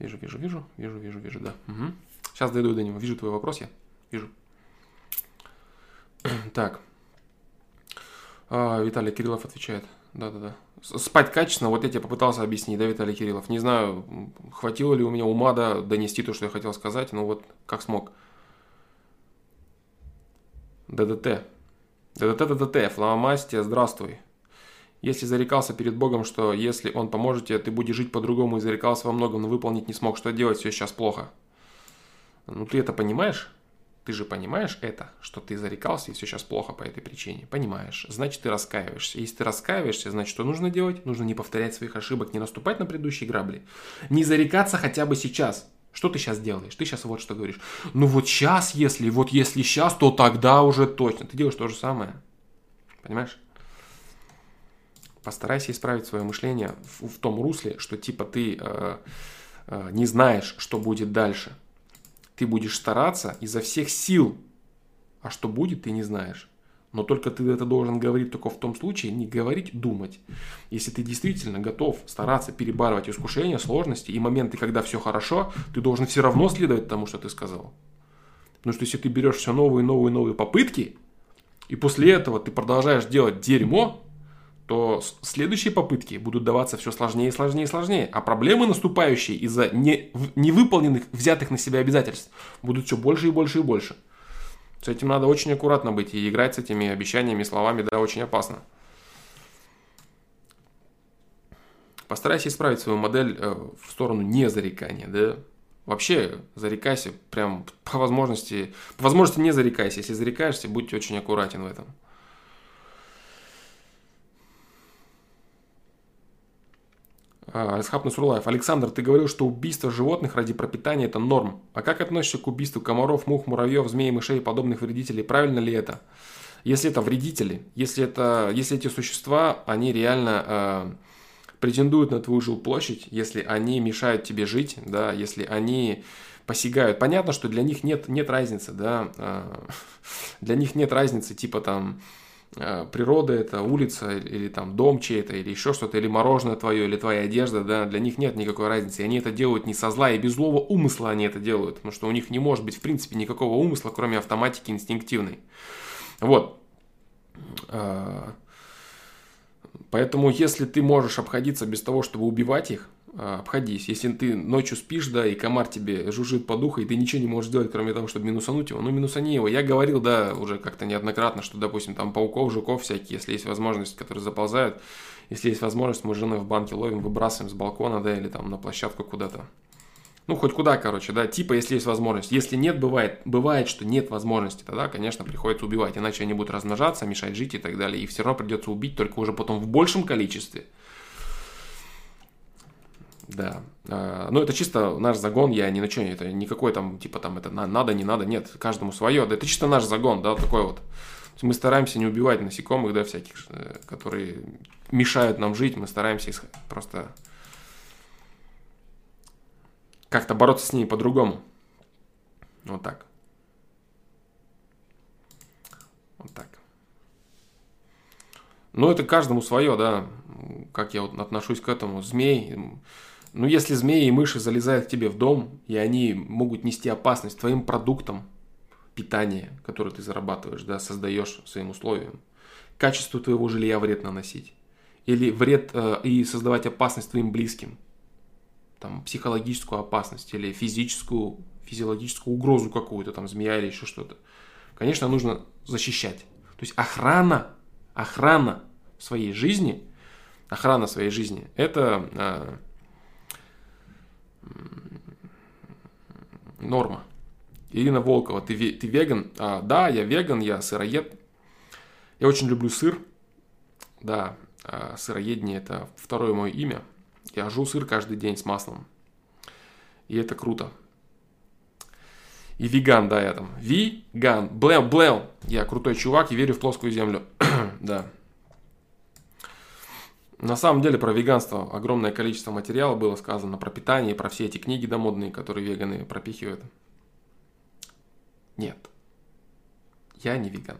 Вижу, вижу, вижу, вижу, вижу, вижу, да. Угу. Сейчас дойду до него. Вижу твой вопрос я. Вижу. [clears throat] так. А, Виталий Кириллов отвечает. Да-да-да. Спать качественно, вот я тебе попытался объяснить, да, Виталий Кириллов. Не знаю, хватило ли у меня ума, да, донести то, что я хотел сказать, но вот как смог. ДДТ. ДДТ, ДДТ, фломастия, здравствуй. Если зарекался перед Богом, что если Он поможет тебе, ты будешь жить по-другому и зарекался во многом, но выполнить не смог, что делать, все сейчас плохо. Ну ты это понимаешь? Ты же понимаешь это, что ты зарекался и все сейчас плохо по этой причине. Понимаешь. Значит, ты раскаиваешься. Если ты раскаиваешься, значит, что нужно делать? Нужно не повторять своих ошибок, не наступать на предыдущие грабли. Не зарекаться хотя бы сейчас. Что ты сейчас делаешь? Ты сейчас вот что говоришь. Ну вот сейчас, если, вот если сейчас, то тогда уже точно. Ты делаешь то же самое. Понимаешь? Постарайся исправить свое мышление в, в том русле, что типа ты э, э, не знаешь, что будет дальше. Ты будешь стараться изо всех сил, а что будет, ты не знаешь. Но только ты это должен говорить только в том случае, не говорить, думать. Если ты действительно готов стараться перебарывать искушения, сложности и моменты, когда все хорошо, ты должен все равно следовать тому, что ты сказал. Потому что если ты берешь все новые, новые, новые попытки, и после этого ты продолжаешь делать дерьмо, то следующие попытки будут даваться все сложнее и сложнее и сложнее. А проблемы, наступающие из-за не, невыполненных, взятых на себя обязательств, будут все больше и больше и больше. С этим надо очень аккуратно быть, и играть с этими обещаниями, словами, да, очень опасно. Постарайся исправить свою модель э, в сторону незарекания, да. Вообще, зарекайся прям по возможности, по возможности не зарекайся. Если зарекаешься, будь очень аккуратен в этом. Исхаб Насурлаев. Александр, ты говорил, что убийство животных ради пропитания – это норм. А как относишься к убийству комаров, мух, муравьев, змей, мышей и подобных вредителей? Правильно ли это? Если это вредители, если, это, если эти существа, они реально э, претендуют на твою жилплощадь, если они мешают тебе жить, да, если они посягают. Понятно, что для них нет, нет разницы, да, э, [laughs] для них нет разницы, типа там, природа это, улица или там дом чей-то, или еще что-то, или мороженое твое, или твоя одежда, да, для них нет никакой разницы. Они это делают не со зла и без злого умысла они это делают, потому что у них не может быть в принципе никакого умысла, кроме автоматики инстинктивной. Вот. Э, поэтому если ты можешь обходиться без того, чтобы убивать их, обходись. Если ты ночью спишь, да, и комар тебе жужжит по духу, и ты ничего не можешь сделать, кроме того, чтобы минусануть его, ну, минусани его. Я говорил, да, уже как-то неоднократно, что, допустим, там пауков, жуков всякие, если есть возможность, которые заползают, если есть возможность, мы с женой в банке ловим, выбрасываем с балкона, да, или там на площадку куда-то. Ну, хоть куда, короче, да, типа, если есть возможность. Если нет, бывает, бывает, что нет возможности, тогда, конечно, приходится убивать, иначе они будут размножаться, мешать жить и так далее, и все равно придется убить, только уже потом в большем количестве – да. А, ну, это чисто наш загон, я ни на что, это никакой там, типа там, это надо, не надо, нет, каждому свое. Да, это чисто наш загон, да, такой вот. Мы стараемся не убивать насекомых, да, всяких, э, которые мешают нам жить, мы стараемся их просто как-то бороться с ними по-другому. Вот так. Вот так. Ну, это каждому свое, да. Как я вот отношусь к этому. Змей, ну, если змеи и мыши залезают к тебе в дом, и они могут нести опасность твоим продуктам питания, который ты зарабатываешь, да, создаешь своим условиям, качеству твоего жилья вред наносить, или вред э, и создавать опасность твоим близким, там, психологическую опасность или физическую, физиологическую угрозу какую-то, там, змея или еще что-то. Конечно, нужно защищать. То есть охрана, охрана своей жизни, охрана своей жизни, это э, норма. Ирина Волкова, ты, ты веган? А, да, я веган, я сыроед. Я очень люблю сыр. Да, а, сыроедение это второе мое имя. Я жу сыр каждый день с маслом. И это круто. И веган, да, я там. Веган. Блел, блел. Я крутой чувак и верю в плоскую землю. [clears throat] да. На самом деле про веганство огромное количество материала было сказано, про питание, про все эти книги домодные, которые веганы пропихивают. Нет. Я не веган.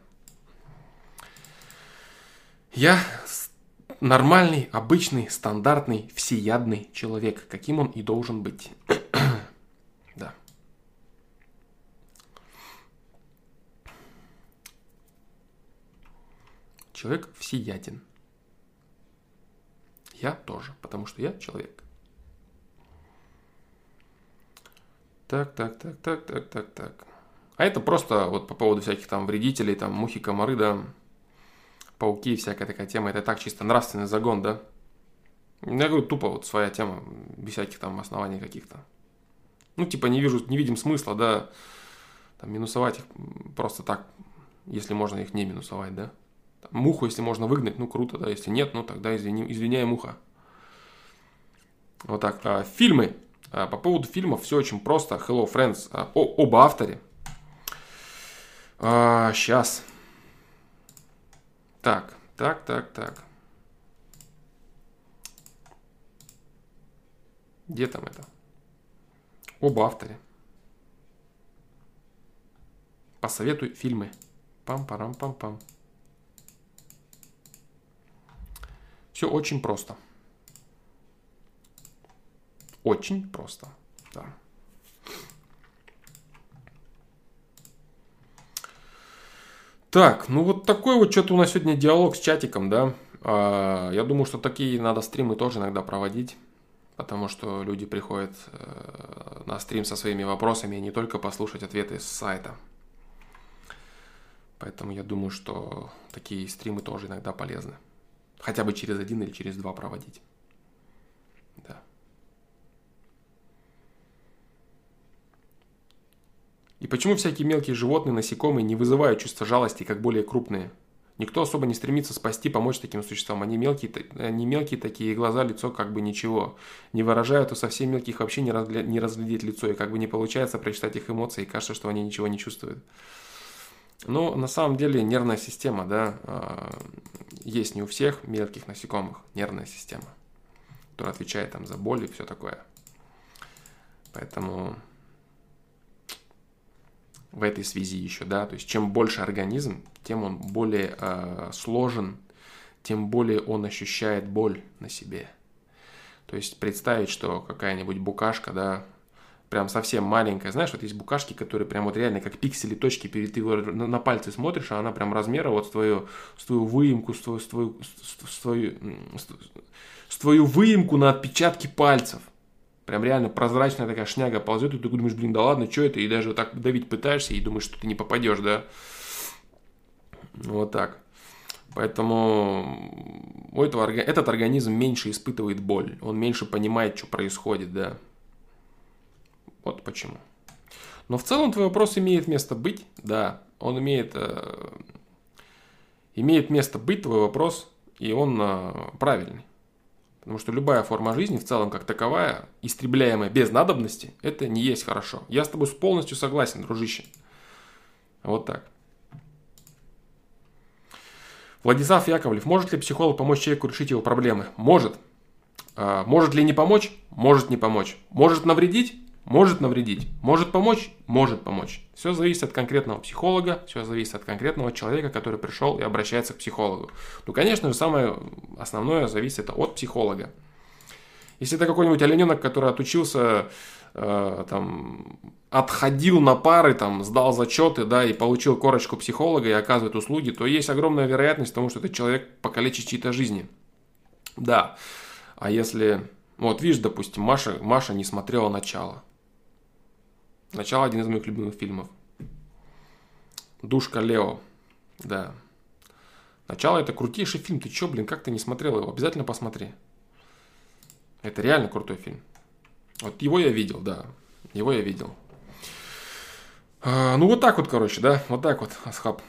Я нормальный, обычный, стандартный, всеядный человек, каким он и должен быть. [clears throat] да. Человек всеяден. Я тоже, потому что я человек. Так, так, так, так, так, так, так. А это просто вот по поводу всяких там вредителей, там мухи, комары, да, пауки, всякая такая тема. Это так чисто нравственный загон, да. Я говорю, тупо вот своя тема, без всяких там оснований каких-то. Ну, типа, не вижу, не видим смысла, да, там, минусовать их просто так, если можно их не минусовать, да. Муху, если можно выгнать, ну круто, да. Если нет, ну тогда извини, извиняй, муха. Вот так. А, фильмы. А, по поводу фильмов все очень просто. Hello, Friends. А, о, об авторе. А, сейчас. Так, так, так, так. Где там это? Об авторе. Посоветуй фильмы. Пам-парам-пам-пам. Все очень просто. Очень просто, да. Так, ну вот такой вот что-то у нас сегодня диалог с чатиком, да. А, я думаю, что такие надо стримы тоже иногда проводить, потому что люди приходят э, на стрим со своими вопросами, а не только послушать ответы с сайта. Поэтому я думаю, что такие стримы тоже иногда полезны. Хотя бы через один или через два проводить. Да. И почему всякие мелкие животные, насекомые не вызывают чувство жалости, как более крупные? Никто особо не стремится спасти, помочь таким существам. Они мелкие, они мелкие такие, глаза, лицо как бы ничего. Не выражают, то совсем мелких вообще не, разгля... не разглядеть лицо. И как бы не получается прочитать их эмоции, и кажется, что они ничего не чувствуют. Но на самом деле нервная система, да, а, есть не у всех мелких насекомых нервная система, которая отвечает там за боль и все такое. Поэтому в этой связи еще, да, то есть чем больше организм, тем он более э, сложен, тем более он ощущает боль на себе. То есть представить, что какая-нибудь букашка, да, прям совсем маленькая, знаешь, вот есть букашки, которые прям вот реально как пиксели, точки, перед ты на, на пальцы смотришь, а она прям размера вот с твою, с твою выемку, с твою, с твою, с твою, с твою выемку на отпечатки пальцев. Прям реально прозрачная такая шняга ползет, и ты думаешь, блин, да ладно, что это? И даже так давить пытаешься, и думаешь, что ты не попадешь, да? Вот так. Поэтому у этого, этот организм меньше испытывает боль, он меньше понимает, что происходит, да. Вот почему. Но в целом твой вопрос имеет место быть, да, он имеет, э, имеет место быть, твой вопрос, и он э, правильный. Потому что любая форма жизни в целом как таковая, истребляемая без надобности, это не есть хорошо. Я с тобой полностью согласен, дружище. Вот так. Владислав Яковлев. Может ли психолог помочь человеку решить его проблемы? Может. А, может ли не помочь? Может не помочь. Может навредить? Может навредить. Может помочь? Может помочь. Все зависит от конкретного психолога, все зависит от конкретного человека, который пришел и обращается к психологу. Ну, конечно же, самое основное зависит от психолога. Если это какой-нибудь олененок, который отучился, э, там, отходил на пары, там, сдал зачеты, да, и получил корочку психолога и оказывает услуги, то есть огромная вероятность того, что этот человек покалечит чьи-то жизни. Да. А если... Вот, видишь, допустим, Маша, Маша не смотрела начало. Начало один из моих любимых фильмов. Душка Лео. Да. Начало это крутейший фильм. Ты чё, блин, как ты не смотрел его? Обязательно посмотри. Это реально крутой фильм. Вот его я видел, да. Его я видел. А, ну вот так вот, короче, да. Вот так вот, Асхаб.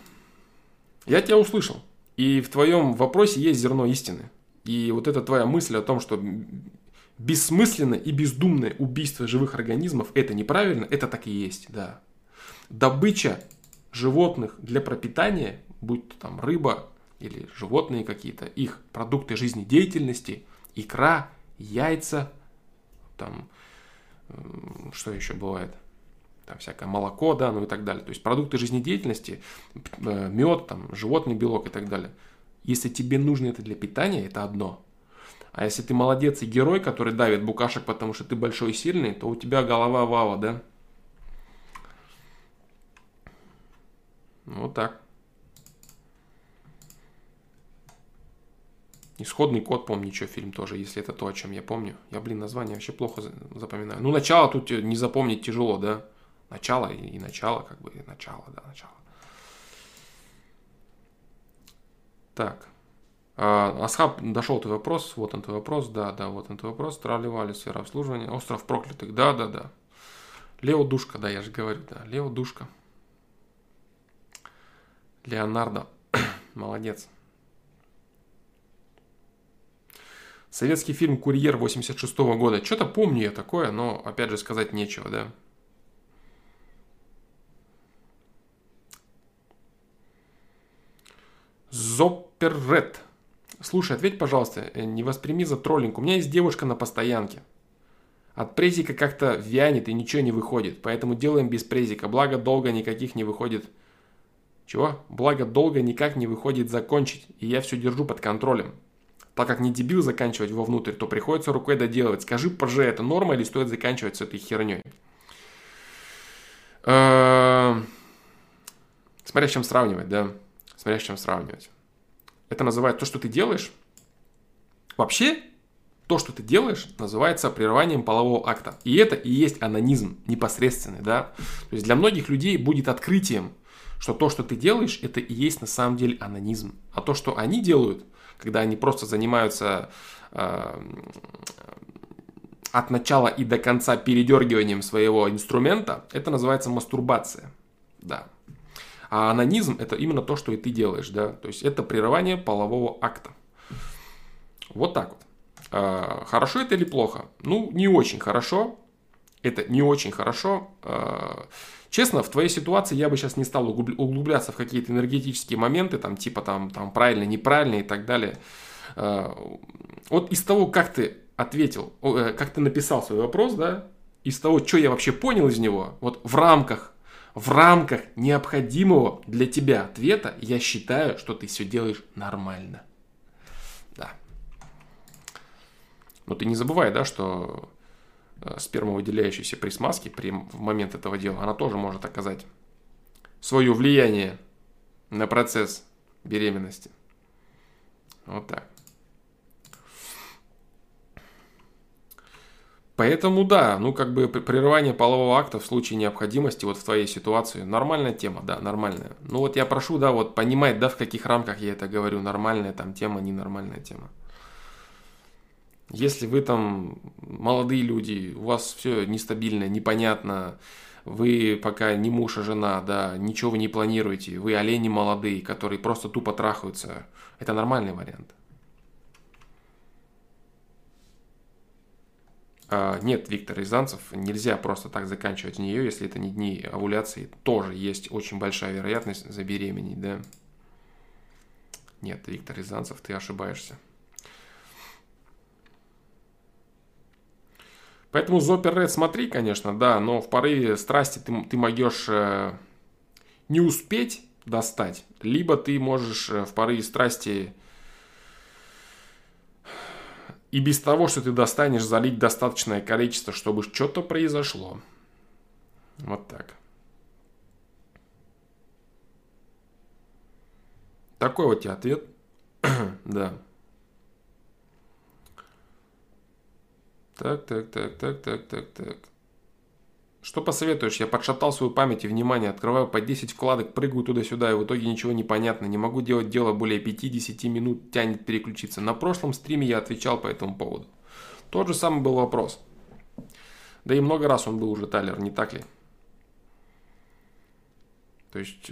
Я тебя услышал. И в твоем вопросе есть зерно истины. И вот эта твоя мысль о том, что бессмысленное и бездумное убийство живых организмов – это неправильно, это так и есть, да. Добыча животных для пропитания, будь то там рыба или животные какие-то, их продукты жизнедеятельности, икра, яйца, там, что еще бывает, там всякое молоко, да, ну и так далее. То есть продукты жизнедеятельности, э, мед, там, животный белок и так далее. Если тебе нужно это для питания, это одно – а если ты молодец и герой, который давит букашек, потому что ты большой и сильный, то у тебя голова вава, да? Вот так. Исходный код, помню, что фильм тоже, если это то, о чем я помню. Я, блин, название вообще плохо запоминаю. Ну, начало тут не запомнить тяжело, да? Начало и, начало, как бы, начало, да, начало. Так. А, Асхаб, дошел твой вопрос, вот он твой вопрос, да, да, вот он твой вопрос, Траливали, сфера обслуживания, остров проклятых, да, да, да. Лео Душка, да, я же говорю, да, Лео Душка. Леонардо, [coughs] молодец. Советский фильм «Курьер» 86 -го года. Что-то помню я такое, но, опять же, сказать нечего, да. Зоперред. Слушай, ответь, пожалуйста, э, не восприми за троллинг. У меня есть девушка на постоянке. От презика как-то вянет и ничего не выходит. Поэтому делаем без презика. Благо долго никаких не выходит. Чего? Благо долго никак не выходит закончить. И я все держу под контролем. так как не дебил заканчивать вовнутрь, то приходится рукой доделывать. Скажи, ПЖ, это норма или стоит заканчивать с этой херней? Э, смотря с чем сравнивать, да. Смотря с чем сравнивать. Это называется то, что ты делаешь. Вообще, то, что ты делаешь, называется прерыванием полового акта. И это и есть анонизм непосредственный, да. То есть для многих людей будет открытием, что то, что ты делаешь, это и есть на самом деле анонизм. А то, что они делают, когда они просто занимаются э, от начала и до конца передергиванием своего инструмента, это называется мастурбация. Да. А анонизм это именно то, что и ты делаешь, да. То есть это прерывание полового акта. Вот так вот. Э, хорошо это или плохо? Ну, не очень хорошо. Это не очень хорошо. Э, Честно, в твоей ситуации я бы сейчас не стал углубляться в какие-то энергетические моменты, там, типа там, там правильно, неправильно и так далее. Э, вот из того, как ты ответил, э, как ты написал свой вопрос, да, из того, что я вообще понял из него, вот в рамках, в рамках необходимого для тебя ответа, я считаю, что ты все делаешь нормально. Да. Но ты не забывай, да, что Э, спермовыделяющейся при смазке при, в момент этого дела, она тоже может оказать свое влияние на процесс беременности. Вот так. Поэтому да, ну как бы прерывание полового акта в случае необходимости вот в твоей ситуации нормальная тема, да, нормальная. Ну вот я прошу, да, вот понимать, да, в каких рамках я это говорю, нормальная там тема, ненормальная тема. Если вы там молодые люди, у вас все нестабильно, непонятно, вы пока не муж, а жена, да, ничего вы не планируете, вы олени молодые, которые просто тупо трахаются, это нормальный вариант. Нет, Виктор Рязанцев, нельзя просто так заканчивать нее, если это не дни овуляции. Тоже есть очень большая вероятность забеременеть, да. Нет, Виктор Рязанцев, ты ошибаешься. Поэтому Зопер Ред смотри, конечно, да, но в порыве страсти ты, ты могешь э, не успеть достать, либо ты можешь э, в порыве страсти и без того, что ты достанешь, залить достаточное количество, чтобы что-то произошло. Вот так. Такой вот тебе ответ. [clears throat] да. Так, так, так, так, так, так, так. Что посоветуешь? Я подшатал свою память и внимание, открываю по 10 вкладок, прыгаю туда-сюда, и в итоге ничего не понятно. Не могу делать дело более 5-10 минут, тянет переключиться. На прошлом стриме я отвечал по этому поводу. Тот же самый был вопрос. Да и много раз он был уже, Тайлер, не так ли? То есть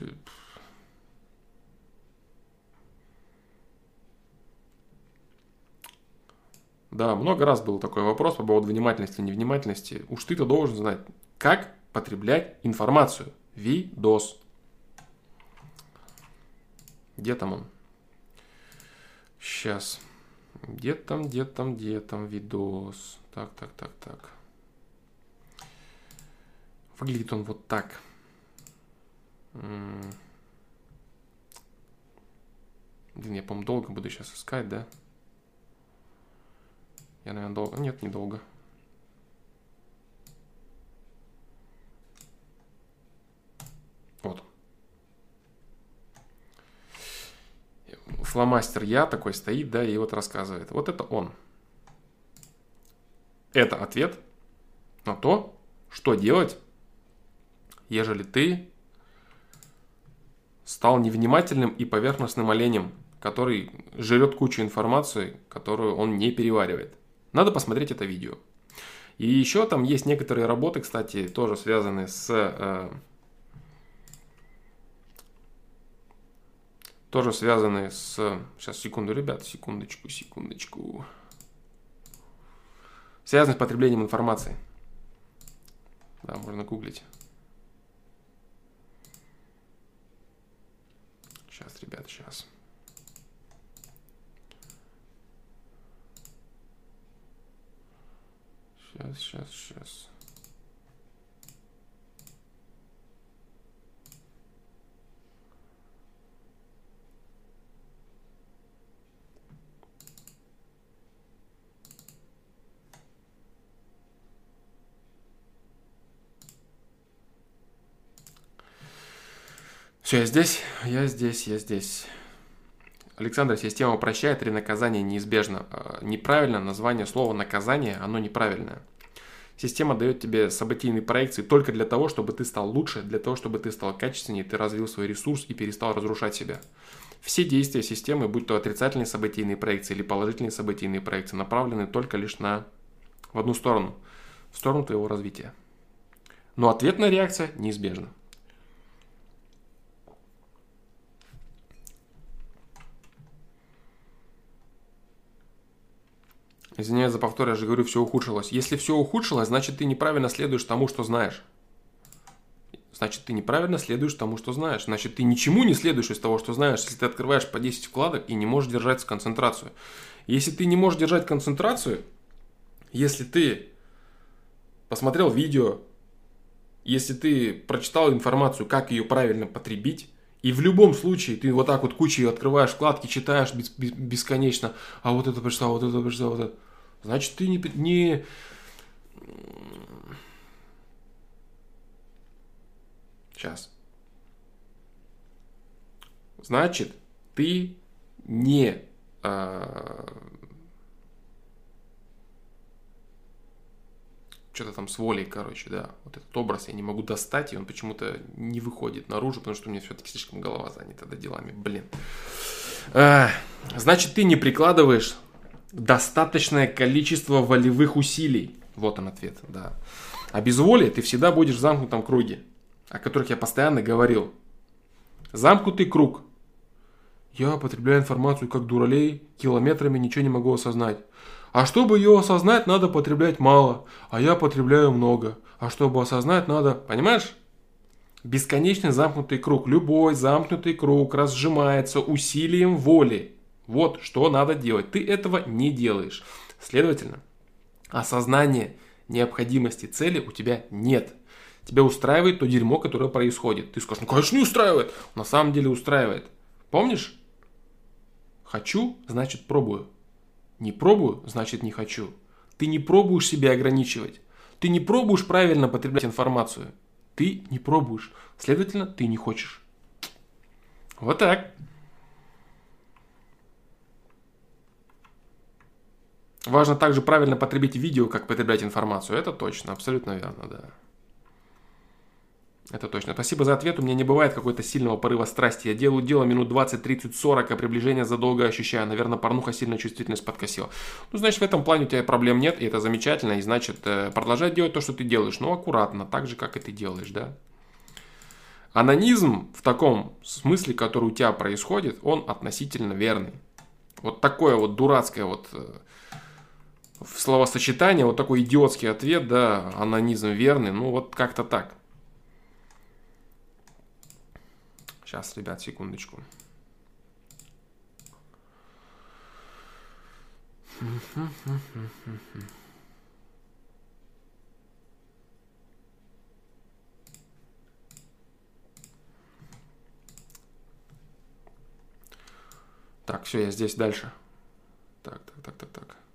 Да, много раз был такой вопрос по поводу внимательности и невнимательности. Уж ты-то должен знать, как потреблять информацию. Видос. Где там он? Сейчас. Где там, где там, где там видос? Так, так, так, так. Выглядит он вот так. Блин, я, по-моему, долго буду сейчас искать, да? Я, наверное, долго... Нет, недолго. Вот. Фломастер я такой стоит, да, и вот рассказывает. Вот это он. Это ответ на то, что делать, ежели ты стал невнимательным и поверхностным оленем, который жрет кучу информации, которую он не переваривает. Надо посмотреть это видео. И еще там есть некоторые работы, кстати, тоже связанные с... Э, тоже связанные с... Сейчас, секунду, ребят, секундочку, секундочку. Связанные с потреблением информации. Да, можно гуглить. Сейчас, ребят. Сейчас, Сейчас, сейчас, сейчас. Все, я здесь, я здесь, я здесь. Александр, система прощает или наказание неизбежно. Э, неправильно название слова наказание, оно неправильное. Система дает тебе событийные проекции только для того, чтобы ты стал лучше, для того, чтобы ты стал качественнее, ты развил свой ресурс и перестал разрушать себя. Все действия системы, будь то отрицательные событийные проекции или положительные событийные проекции, направлены только лишь на в одну сторону, в сторону твоего развития. Но ответная реакция неизбежна. Извиняюсь за повтор, я же говорю, все ухудшилось. Если все ухудшилось, значит ты неправильно следуешь тому, что знаешь. Значит, ты неправильно следуешь тому, что знаешь. Значит, ты ничему не следуешь из того, что знаешь, если ты открываешь по 10 вкладок и не можешь держать концентрацию. Если ты не можешь держать концентрацию, если ты посмотрел видео, если ты прочитал информацию, как ее правильно потребить, и в любом случае ты вот так вот кучей открываешь вкладки, читаешь бесконечно, а вот это прочитал, вот это прочитал, вот это. Значит, ты не, не... Сейчас. Значит, ты не... А... Что-то там с волей, короче, да. Вот этот образ я не могу достать, и он почему-то не выходит наружу, потому что у меня все-таки слишком голова занята да, делами. Блин. А, значит, ты не прикладываешь достаточное количество волевых усилий. Вот он ответ, да. А без воли ты всегда будешь в замкнутом круге, о которых я постоянно говорил. Замкнутый круг. Я потребляю информацию как дуралей, километрами ничего не могу осознать. А чтобы ее осознать, надо потреблять мало, а я потребляю много. А чтобы осознать, надо, понимаешь? Бесконечный замкнутый круг. Любой замкнутый круг разжимается усилием воли. Вот что надо делать. Ты этого не делаешь. Следовательно, осознание необходимости цели у тебя нет. Тебя устраивает то дерьмо, которое происходит. Ты скажешь, ну конечно не устраивает. На самом деле устраивает. Помнишь? Хочу, значит пробую. Не пробую, значит не хочу. Ты не пробуешь себя ограничивать. Ты не пробуешь правильно потреблять информацию. Ты не пробуешь. Следовательно, ты не хочешь. Вот так. Важно также правильно потребить видео, как потреблять информацию. Это точно, абсолютно верно, да. Это точно. Спасибо за ответ. У меня не бывает какой-то сильного порыва страсти. Я делаю дело минут 20, 30, 40, а приближение задолго ощущаю. Наверное, порнуха сильно чувствительность подкосила. Ну, значит, в этом плане у тебя проблем нет, и это замечательно. И значит, э, продолжай делать то, что ты делаешь, но аккуратно, так же, как и ты делаешь, да. Анонизм в таком смысле, который у тебя происходит, он относительно верный. Вот такое вот дурацкое вот э, в словосочетание, вот такой идиотский ответ, да, анонизм верный, ну вот как-то так. Сейчас, ребят, секундочку. Так, все, я здесь дальше. Так, так, так, так, так.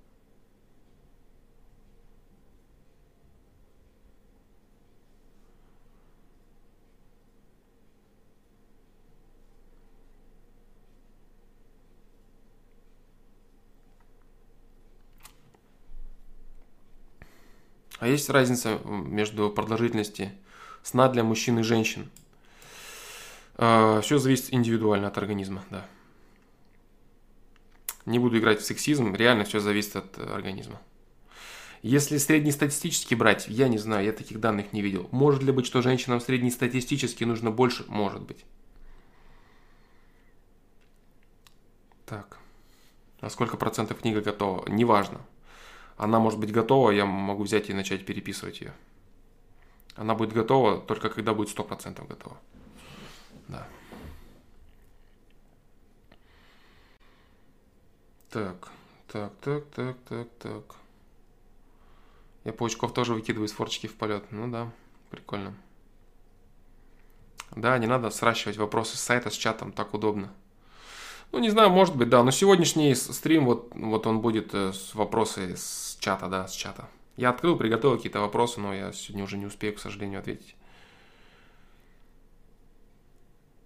А есть разница между продолжительностью сна для мужчин и женщин? А, Все зависит индивидуально от организма, да. Не буду играть в сексизм, реально все зависит от организма. Если среднестатистически брать, я не знаю, я таких данных не видел. Может ли быть, что женщинам среднестатистически нужно больше? Может быть. Так. На сколько процентов книга готова? Неважно она может быть готова, я могу взять и начать переписывать ее. Она будет готова только когда будет 100% готова. Да. Так, так, так, так, так, так. Я паучков тоже выкидываю из форчики в полет. Ну да, прикольно. Да, не надо сращивать вопросы с сайта с чатом, так удобно. Ну, не знаю, может быть, да. Но сегодняшний стрим, вот, вот он будет э, с вопросы с чата, да, с чата. Я открыл, приготовил какие-то вопросы, но я сегодня уже не успею, к сожалению, ответить.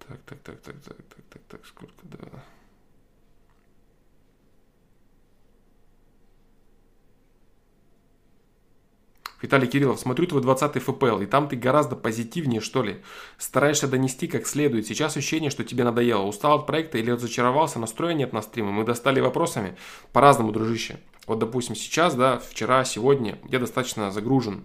Так, так, так, так, так, так, так, так, сколько, да. Виталий Кириллов, смотрю твой 20 ФПЛ, и там ты гораздо позитивнее, что ли. Стараешься донести как следует. Сейчас ощущение, что тебе надоело. Устал от проекта или разочаровался, настроя нет на стримы. Мы достали вопросами по-разному, дружище. Вот, допустим, сейчас, да, вчера, сегодня я достаточно загружен,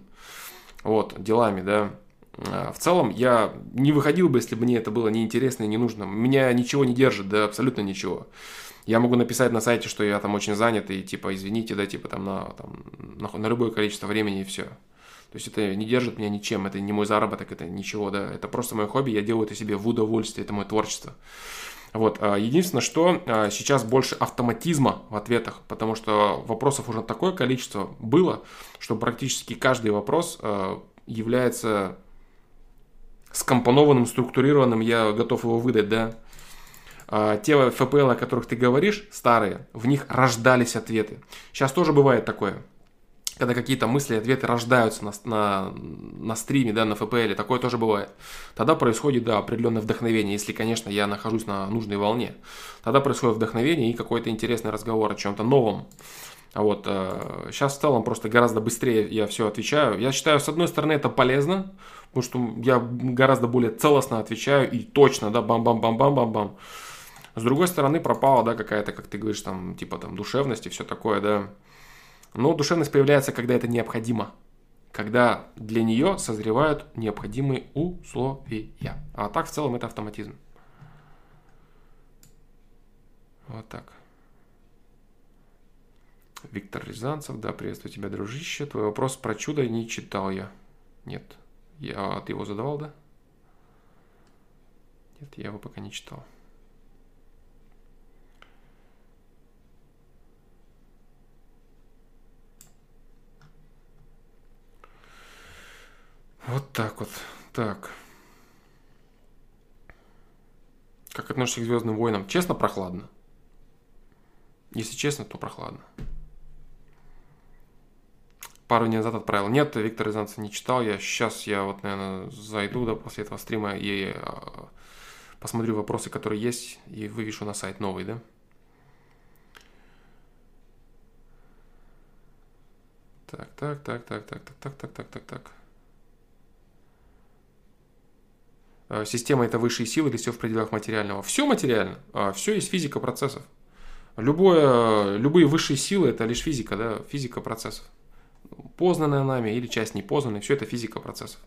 вот, делами, да. А, в целом, я не выходил бы, если бы мне это было неинтересно и не нужно. Меня ничего не держит, да, абсолютно ничего. Я могу написать на сайте, что я там очень занят, и типа, извините, да, типа там на, там, на, на любое количество времени и все. То есть это не держит меня ничем, это не мой заработок, это ничего, да, это просто мое хобби, я делаю это себе в удовольствие, это мое творчество. Вот, а, единственное, что а, сейчас больше автоматизма в ответах, потому что вопросов уже такое количество было, что практически каждый вопрос а, является скомпонованным, структурированным, я готов его выдать, да, те FPL, о которых ты говоришь, старые, в них рождались ответы. Сейчас тоже бывает такое. Когда какие-то мысли, ответы рождаются на, на, на стриме, да, на FPL, такое тоже бывает. Тогда происходит, да, определенное вдохновение, если, конечно, я нахожусь на нужной волне. Тогда происходит вдохновение и какой-то интересный разговор о чем-то новом. А вот э, сейчас в целом просто гораздо быстрее я все отвечаю. Я считаю, с одной стороны, это полезно, потому что я гораздо более целостно отвечаю и точно, да, бам-бам-бам-бам-бам-бам. С другой стороны, пропала, да, какая-то, как ты говоришь, там, типа там душевность и все такое, да. Но душевность появляется, когда это необходимо. Когда для нее созревают необходимые условия. А так в целом это автоматизм. Вот так. Виктор Рязанцев, да, приветствую тебя, дружище. Твой вопрос про чудо не читал я. Нет. Я, ты его задавал, да? Нет, я его пока не читал. Вот так вот. Так. Как относишься к Звездным войнам? Честно, прохладно. Если честно, то прохладно. Пару дней назад отправил. Нет, Виктор Рязанцев не читал. Я сейчас, я вот, наверное, зайду да, после этого стрима и а, посмотрю вопросы, которые есть, и вывешу на сайт новый, да? Так, так, так, так, так, так, так, так, так, так, так. Э, система это высшие силы или все в пределах материального? Все материально, а все есть физика процессов. Любое, любые высшие силы это лишь физика, да, физика процессов. Познанная нами или часть непознанной, все это физика процессов.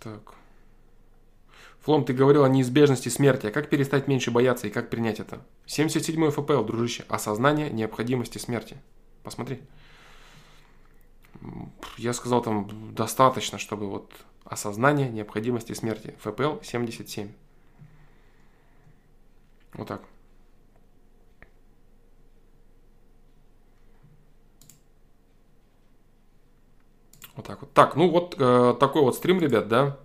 Так. Флом, ты говорил о неизбежности смерти, а как перестать меньше бояться и как принять это? 77-й ФПЛ, дружище, осознание необходимости смерти. Посмотри. Я сказал там достаточно, чтобы вот осознание необходимости смерти. ФПЛ 77. Вот так. Вот так вот. Так, ну вот э, такой вот стрим, ребят, да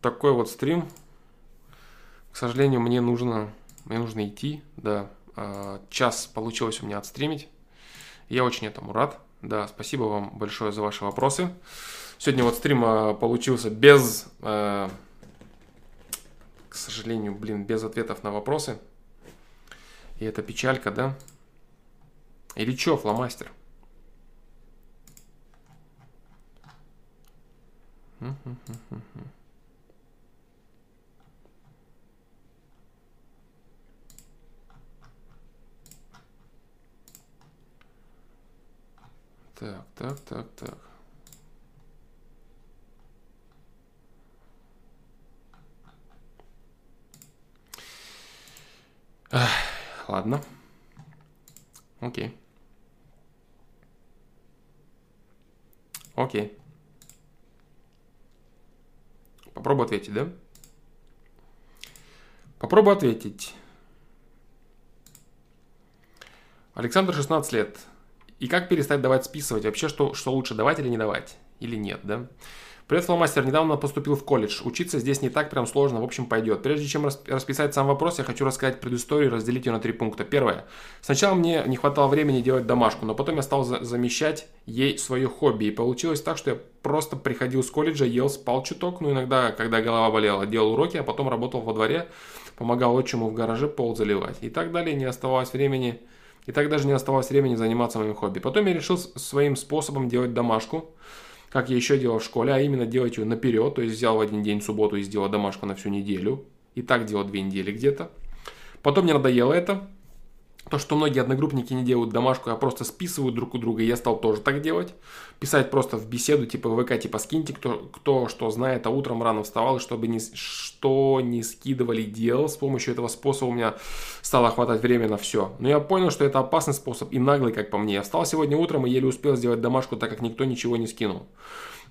такой вот стрим. К сожалению, мне нужно, мне нужно идти, да. А, час получилось у меня отстримить. Я очень этому рад. Да, спасибо вам большое за ваши вопросы. Сегодня вот стрим а, получился без, а, к сожалению, блин, без ответов на вопросы. И это печалька, да? Или чё, фломастер? Mm-hmm. Так, так, так, так. Ах, ладно. Окей. Окей. Попробуй ответить, да? Попробуй ответить. Александр, 16 лет. И как перестать давать списывать? Вообще, что, что лучше давать или не давать? Или нет, да? Привет, фломастер. Недавно поступил в колледж. Учиться здесь не так прям сложно, в общем, пойдет. Прежде чем расписать сам вопрос, я хочу рассказать предысторию и разделить ее на три пункта. Первое. Сначала мне не хватало времени делать домашку, но потом я стал за замещать ей свое хобби. И получилось так, что я просто приходил с колледжа, ел, спал чуток, ну иногда, когда голова болела, делал уроки, а потом работал во дворе, помогал отчиму в гараже пол заливать. И так далее, не оставалось времени... И так даже не оставалось времени заниматься моим хобби. Потом я решил своим способом делать домашку как я еще делал в школе, а именно делать ее наперед, то есть взял в один день субботу и сделал домашку на всю неделю. И так делал две недели где-то. Потом мне надоело это, то, что многие одногруппники не делают домашку, а просто списывают друг у друга, я стал тоже так делать. Писать просто в беседу, типа ВК, типа скиньте, кто, кто что знает, а утром рано вставал, чтобы ни, что не скидывали, делал. С помощью этого способа у меня стало хватать время на все. Но я понял, что это опасный способ и наглый, как по мне. Я встал сегодня утром и еле успел сделать домашку, так как никто ничего не скинул.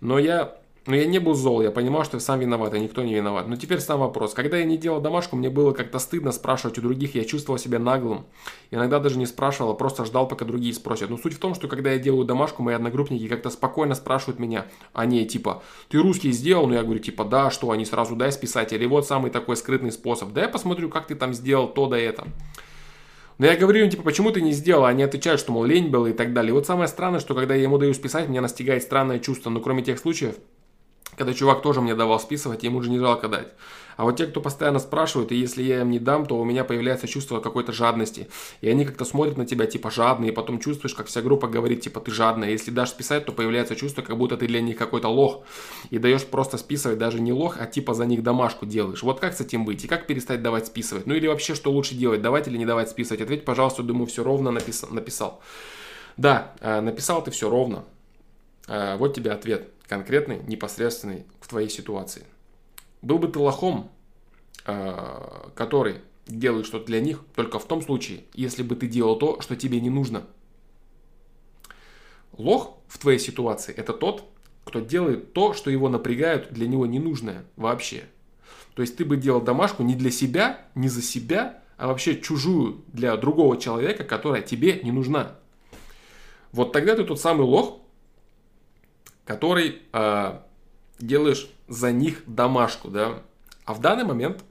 Но я но я не был зол, я понимал, что я сам виноват, а никто не виноват. Но теперь сам вопрос. Когда я не делал домашку, мне было как-то стыдно спрашивать у других, я чувствовал себя наглым. Иногда даже не спрашивал, а просто ждал, пока другие спросят. Но суть в том, что когда я делаю домашку, мои одногруппники как-то спокойно спрашивают меня, а не типа, ты русский сделал? Ну я говорю, типа, да, что, они сразу дай списать. Или вот самый такой скрытный способ. Да я посмотрю, как ты там сделал то да это. Но я говорю им, типа, почему ты не сделал? Они отвечают, что, мол, лень было и так далее. И вот самое странное, что когда я ему даю списать, меня настигает странное чувство. Но кроме тех случаев, когда чувак тоже мне давал списывать, ему же не жалко дать. А вот те, кто постоянно спрашивают, и если я им не дам, то у меня появляется чувство какой-то жадности. И они как-то смотрят на тебя типа жадные, и потом чувствуешь, как вся группа говорит типа ты жадная. Если дашь списать, то появляется чувство, как будто ты для них какой-то лох. И даешь просто списывать даже не лох, а типа за них домашку делаешь. Вот как с этим быть? И как перестать давать списывать? Ну или вообще, что лучше делать? Давать или не давать списывать? Ответь, пожалуйста, думаю, все ровно написал. написал. Да, э, написал ты все ровно. Э, вот тебе ответ конкретный, непосредственный в твоей ситуации. Был бы ты лохом, э, который делает что-то для них только в том случае, если бы ты делал то, что тебе не нужно. Лох в твоей ситуации – это тот, кто делает то, что его напрягают, для него ненужное вообще. То есть ты бы делал домашку не для себя, не за себя, а вообще чужую для другого человека, которая тебе не нужна. Вот тогда ты тот самый лох, который э, делаешь за них домашку, да. А в данный момент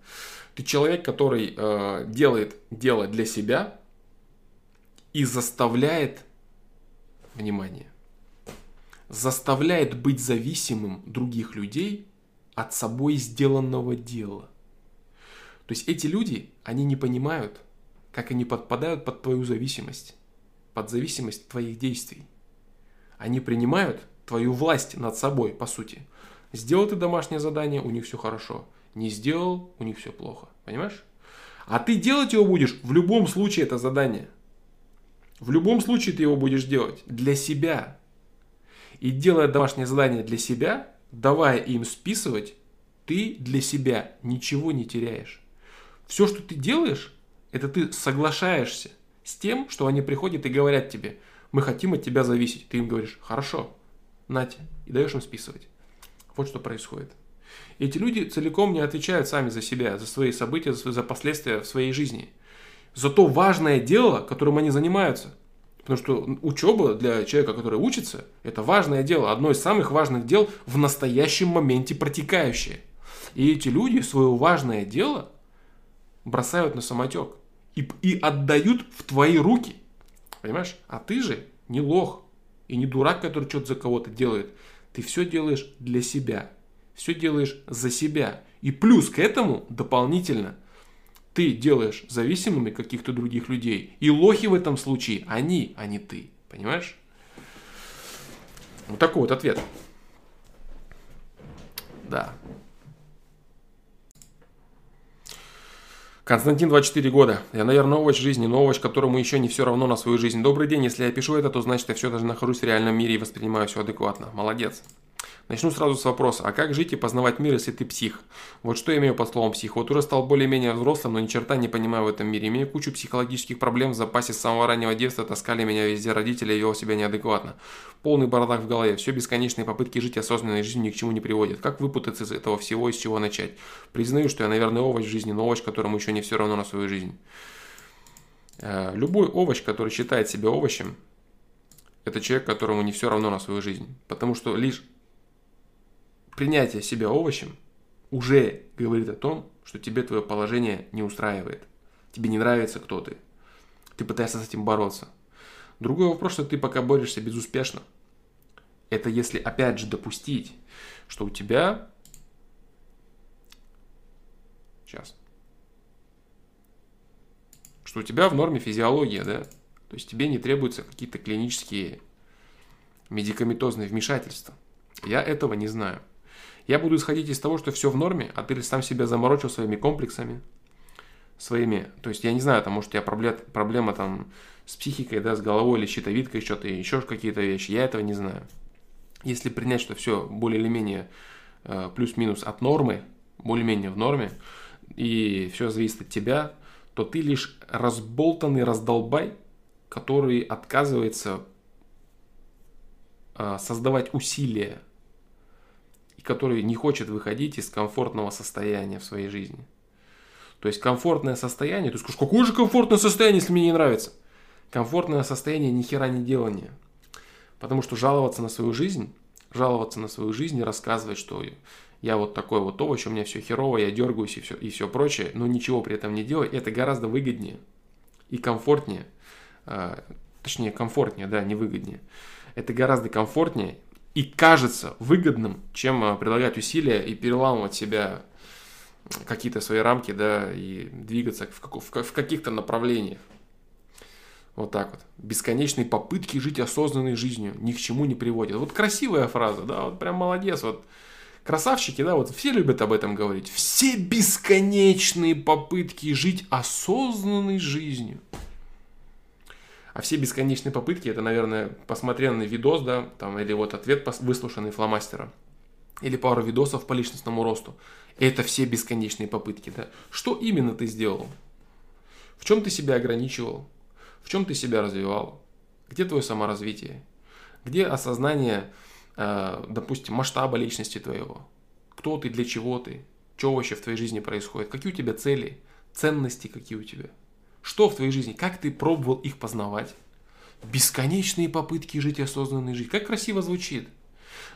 ты человек, который э, делает дело для себя и заставляет, внимание, заставляет быть зависимым других людей от собой сделанного дела. То есть эти люди, они не понимают, как они подпадают под твою зависимость, под зависимость твоих действий. Они принимают твою власть над собой, по сути. Сделал ты домашнее задание, у них все хорошо. Не сделал, у них все плохо. Понимаешь? А ты делать его будешь в любом случае это задание. В любом случае ты его будешь делать для себя. И делая домашнее задание для себя, давая им списывать, ты для себя ничего не теряешь. Все, что ты делаешь, это ты соглашаешься с тем, что они приходят и говорят тебе, мы хотим от тебя зависеть. Ты им говоришь, хорошо, нате, и даешь им списывать. Вот что происходит. Эти люди целиком не отвечают сами за себя, за свои события, за последствия в своей жизни. За то важное дело, которым они занимаются. Потому что учеба для человека, который учится, это важное дело, одно из самых важных дел в настоящем моменте протекающее. И эти люди свое важное дело бросают на самотек и, и отдают в твои руки. Понимаешь? А ты же не лох. И не дурак, который что-то за кого-то делает. Ты все делаешь для себя. Все делаешь за себя. И плюс к этому дополнительно ты делаешь зависимыми каких-то других людей. И лохи в этом случае они, а не ты. Понимаешь? Вот такой вот ответ. Да. Константин, 24 года. Я, наверное, овощ жизни, но овощ, которому еще не все равно на свою жизнь. Добрый день, если я пишу это, то значит я все даже нахожусь в реальном мире и воспринимаю все адекватно. Молодец. Начну сразу с вопроса, а как жить и познавать мир, если ты псих? Вот что я имею под словом псих? Вот уже стал более-менее взрослым, но ни черта не понимаю в этом мире. Имею кучу психологических проблем в запасе с самого раннего детства, таскали меня везде родители, вел себя неадекватно. Полный бардак в голове, все бесконечные попытки жить осознанной жизнью ни к чему не приводят. Как выпутаться из этого всего и с чего начать? Признаю, что я, наверное, овощ в жизни, но овощ, которому еще не все равно на свою жизнь. Э, любой овощ, который считает себя овощем, это человек, которому не все равно на свою жизнь. Потому что лишь принятие себя овощем уже говорит о том, что тебе твое положение не устраивает. Тебе не нравится, кто ты. Ты пытаешься с этим бороться. Другой вопрос, что ты пока борешься безуспешно. Это если опять же допустить, что у тебя... Сейчас. Что у тебя в норме физиология, да? То есть тебе не требуются какие-то клинические медикаментозные вмешательства. Я этого не знаю. Я буду исходить из того, что все в норме, а ты сам себя заморочил своими комплексами, своими, то есть я не знаю, там, может, у тебя проблема, проблема там с психикой, да, с головой или щитовидкой, что-то, еще какие-то вещи, я этого не знаю. Если принять, что все более или менее э, плюс-минус от нормы, более-менее в норме, и все зависит от тебя, то ты лишь разболтанный раздолбай, который отказывается э, создавать усилия который не хочет выходить из комфортного состояния в своей жизни. То есть комфортное состояние, ты скажешь, какое же комфортное состояние, если мне не нравится? Комфортное состояние ни хера не делание. Потому что жаловаться на свою жизнь, жаловаться на свою жизнь и рассказывать, что я вот такой вот овощ, у меня все херово, я дергаюсь и все, и все прочее, но ничего при этом не делать, это гораздо выгоднее и комфортнее, э, точнее комфортнее, да, не выгоднее. Это гораздо комфортнее и кажется выгодным, чем а, прилагать усилия и переламывать себя какие-то свои рамки, да, и двигаться в, в, в каких-то направлениях. Вот так вот. Бесконечные попытки жить осознанной жизнью ни к чему не приводят. Вот красивая фраза, да, вот прям молодец. Вот красавчики, да, вот все любят об этом говорить. Все бесконечные попытки жить осознанной жизнью. А все бесконечные попытки, это, наверное, посмотренный видос, да, там, или вот ответ выслушанный фломастером, или пару видосов по личностному росту. Это все бесконечные попытки, да. Что именно ты сделал? В чем ты себя ограничивал? В чем ты себя развивал? Где твое саморазвитие? Где осознание, э, допустим, масштаба личности твоего? Кто ты, для чего ты? Что вообще в твоей жизни происходит? Какие у тебя цели? Ценности какие у тебя? Что в твоей жизни? Как ты пробовал их познавать? Бесконечные попытки жить осознанной жизнью. Как красиво звучит.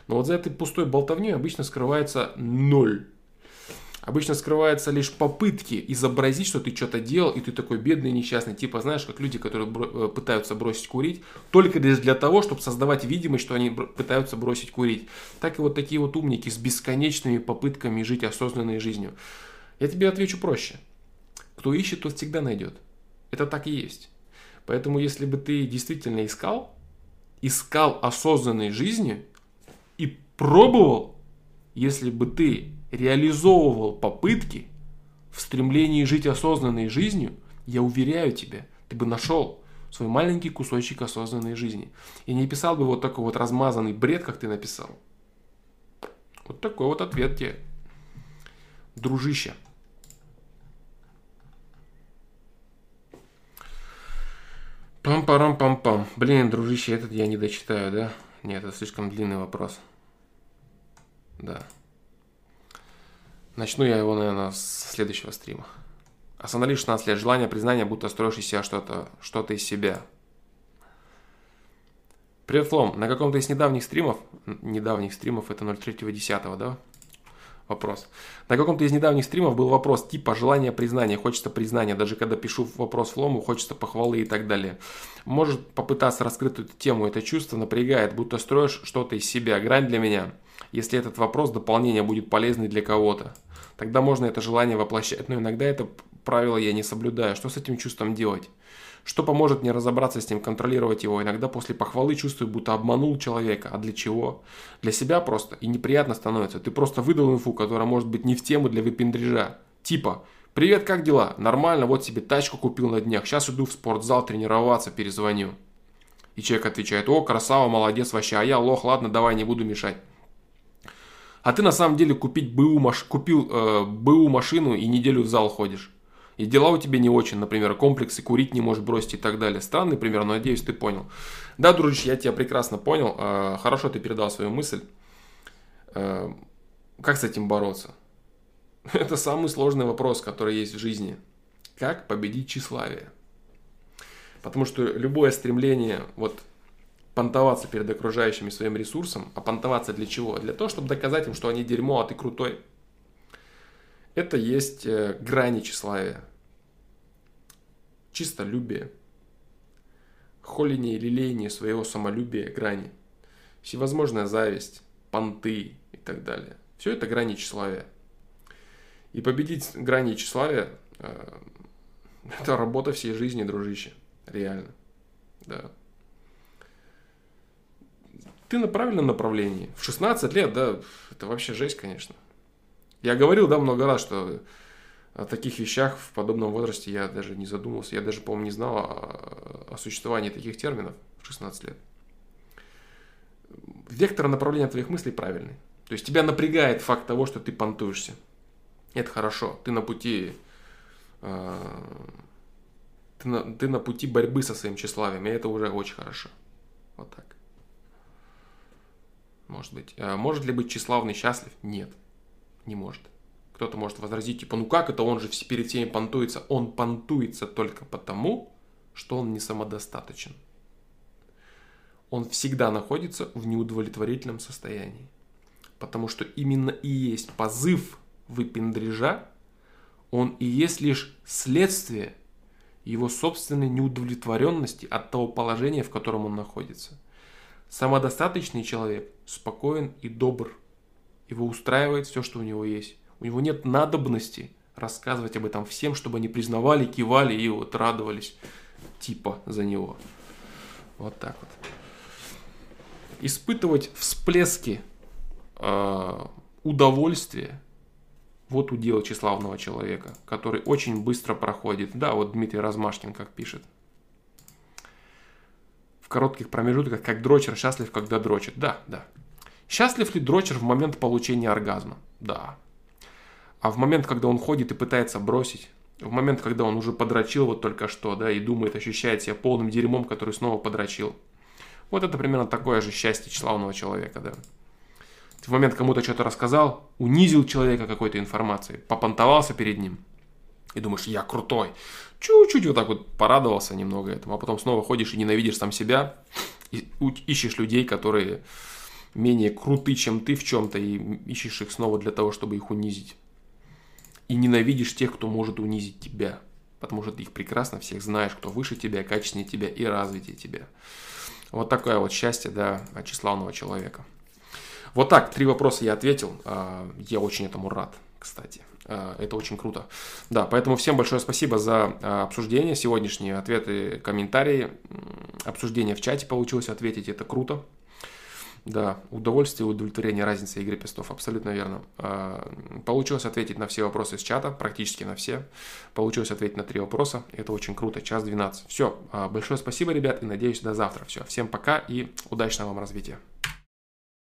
Но вот за этой пустой болтовней обычно скрывается ноль. Обычно скрываются лишь попытки изобразить, что ты что-то делал, и ты такой бедный, несчастный. Типа, знаешь, как люди, которые бро- э, пытаются бросить курить, только лишь для того, чтобы создавать видимость, что они пытаются бросить курить. Так и вот такие вот умники с бесконечными попытками жить осознанной жизнью. Я тебе отвечу проще. Кто ищет, тот всегда найдет. Это так и есть. Поэтому если бы ты действительно искал, искал осознанной жизни и пробовал, если бы ты реализовывал попытки в стремлении жить осознанной жизнью, я уверяю тебя, ты бы нашел свой маленький кусочек осознанной жизни. И не писал бы вот такой вот размазанный бред, как ты написал. Вот такой вот ответ тебе. Дружище. Пам-парам-пам-пам. Блин, дружище, этот я не дочитаю, да? Нет, это слишком длинный вопрос. Да. Начну я его, наверное, с следующего стрима. Останови 16 лет. Желание признания, будто строишь из себя что-то, что-то из себя. Привет, Флом. На каком-то из недавних стримов, недавних стримов, это 03.10, да? Вопрос. На каком-то из недавних стримов был вопрос типа желание признания, хочется признания, даже когда пишу вопрос Флому, хочется похвалы и так далее. Может попытаться раскрыть эту тему, это чувство напрягает, будто строишь что-то из себя. Грань для меня, если этот вопрос дополнение будет полезный для кого-то. Тогда можно это желание воплощать, но иногда это правило я не соблюдаю. Что с этим чувством делать? Что поможет мне разобраться с ним, контролировать его? Иногда после похвалы чувствую, будто обманул человека. А для чего? Для себя просто. И неприятно становится. Ты просто выдал инфу, которая может быть не в тему для выпендрежа. Типа, привет, как дела? Нормально, вот себе тачку купил на днях. Сейчас иду в спортзал тренироваться, перезвоню. И человек отвечает, о, красава, молодец вообще, а я лох, ладно, давай, не буду мешать. А ты на самом деле купить БУ маш... купил э, БУ машину и неделю в зал ходишь и дела у тебя не очень, например, комплексы, курить не можешь бросить и так далее. Странный пример, но надеюсь, ты понял. Да, дружище, я тебя прекрасно понял. А, хорошо ты передал свою мысль. А, как с этим бороться? [laughs] Это самый сложный вопрос, который есть в жизни. Как победить тщеславие? Потому что любое стремление вот понтоваться перед окружающими своим ресурсом. А понтоваться для чего? Для того, чтобы доказать им, что они дерьмо, а ты крутой. Это есть э, грани тщеславия. Чистолюбие. Холение и лелеяние своего самолюбия грани. Всевозможная зависть, понты и так далее. Все это грани тщеславия. И победить грани тщеславия э, [laughs] – это работа всей жизни, дружище. Реально. Да. Ты на правильном направлении. В 16 лет, да, это вообще жесть, конечно. Я говорил, да, много раз, что о таких вещах в подобном возрасте я даже не задумывался. Я даже, по-моему, не знал о, о существовании таких терминов в 16 лет. Вектор направления твоих мыслей правильный. То есть тебя напрягает факт того, что ты понтуешься. Это хорошо. Ты на пути э, ты, на, ты на пути борьбы со своим тщеславием, и это уже очень хорошо. Вот так. Может быть. Э, может ли быть тщеславный счастлив? Нет не может. Кто-то может возразить, типа, ну как это, он же перед всеми понтуется. Он понтуется только потому, что он не самодостаточен. Он всегда находится в неудовлетворительном состоянии. Потому что именно и есть позыв выпендрежа, он и есть лишь следствие его собственной неудовлетворенности от того положения, в котором он находится. Самодостаточный человек спокоен и добр – его устраивает все, что у него есть. У него нет надобности рассказывать об этом всем, чтобы они признавали, кивали и вот радовались типа за него. Вот так вот. Испытывать всплески э, удовольствия вот удел тщеславного человека, который очень быстро проходит. Да, вот Дмитрий Размашкин как пишет. В коротких промежутках, как дрочер счастлив, когда дрочит. Да, да. Счастлив ли дрочер в момент получения оргазма? Да. А в момент, когда он ходит и пытается бросить, в момент, когда он уже подрочил вот только что, да, и думает, ощущает себя полным дерьмом, который снова подрочил. Вот это примерно такое же счастье тщеславного человека, да. Ты в момент кому-то что-то рассказал, унизил человека какой-то информацией, попонтовался перед ним, и думаешь, я крутой. Чуть-чуть вот так вот порадовался немного этому, а потом снова ходишь и ненавидишь сам себя, и ищешь людей, которые менее круты, чем ты в чем-то, и ищешь их снова для того, чтобы их унизить. И ненавидишь тех, кто может унизить тебя. Потому что ты их прекрасно всех знаешь, кто выше тебя, качественнее тебя и развитее тебя. Вот такое вот счастье, да, от тщеславного человека. Вот так, три вопроса я ответил. А, я очень этому рад, кстати. А, это очень круто. Да, поэтому всем большое спасибо за а, обсуждение, сегодняшние ответы, комментарии. Обсуждение в чате получилось ответить, это круто. Да, удовольствие и удовлетворение разницы игры пестов, абсолютно верно. А, получилось ответить на все вопросы из чата, практически на все. Получилось ответить на три вопроса, это очень круто, час 12. Все, а, большое спасибо, ребят, и надеюсь до завтра. Все, всем пока и удачного вам развития.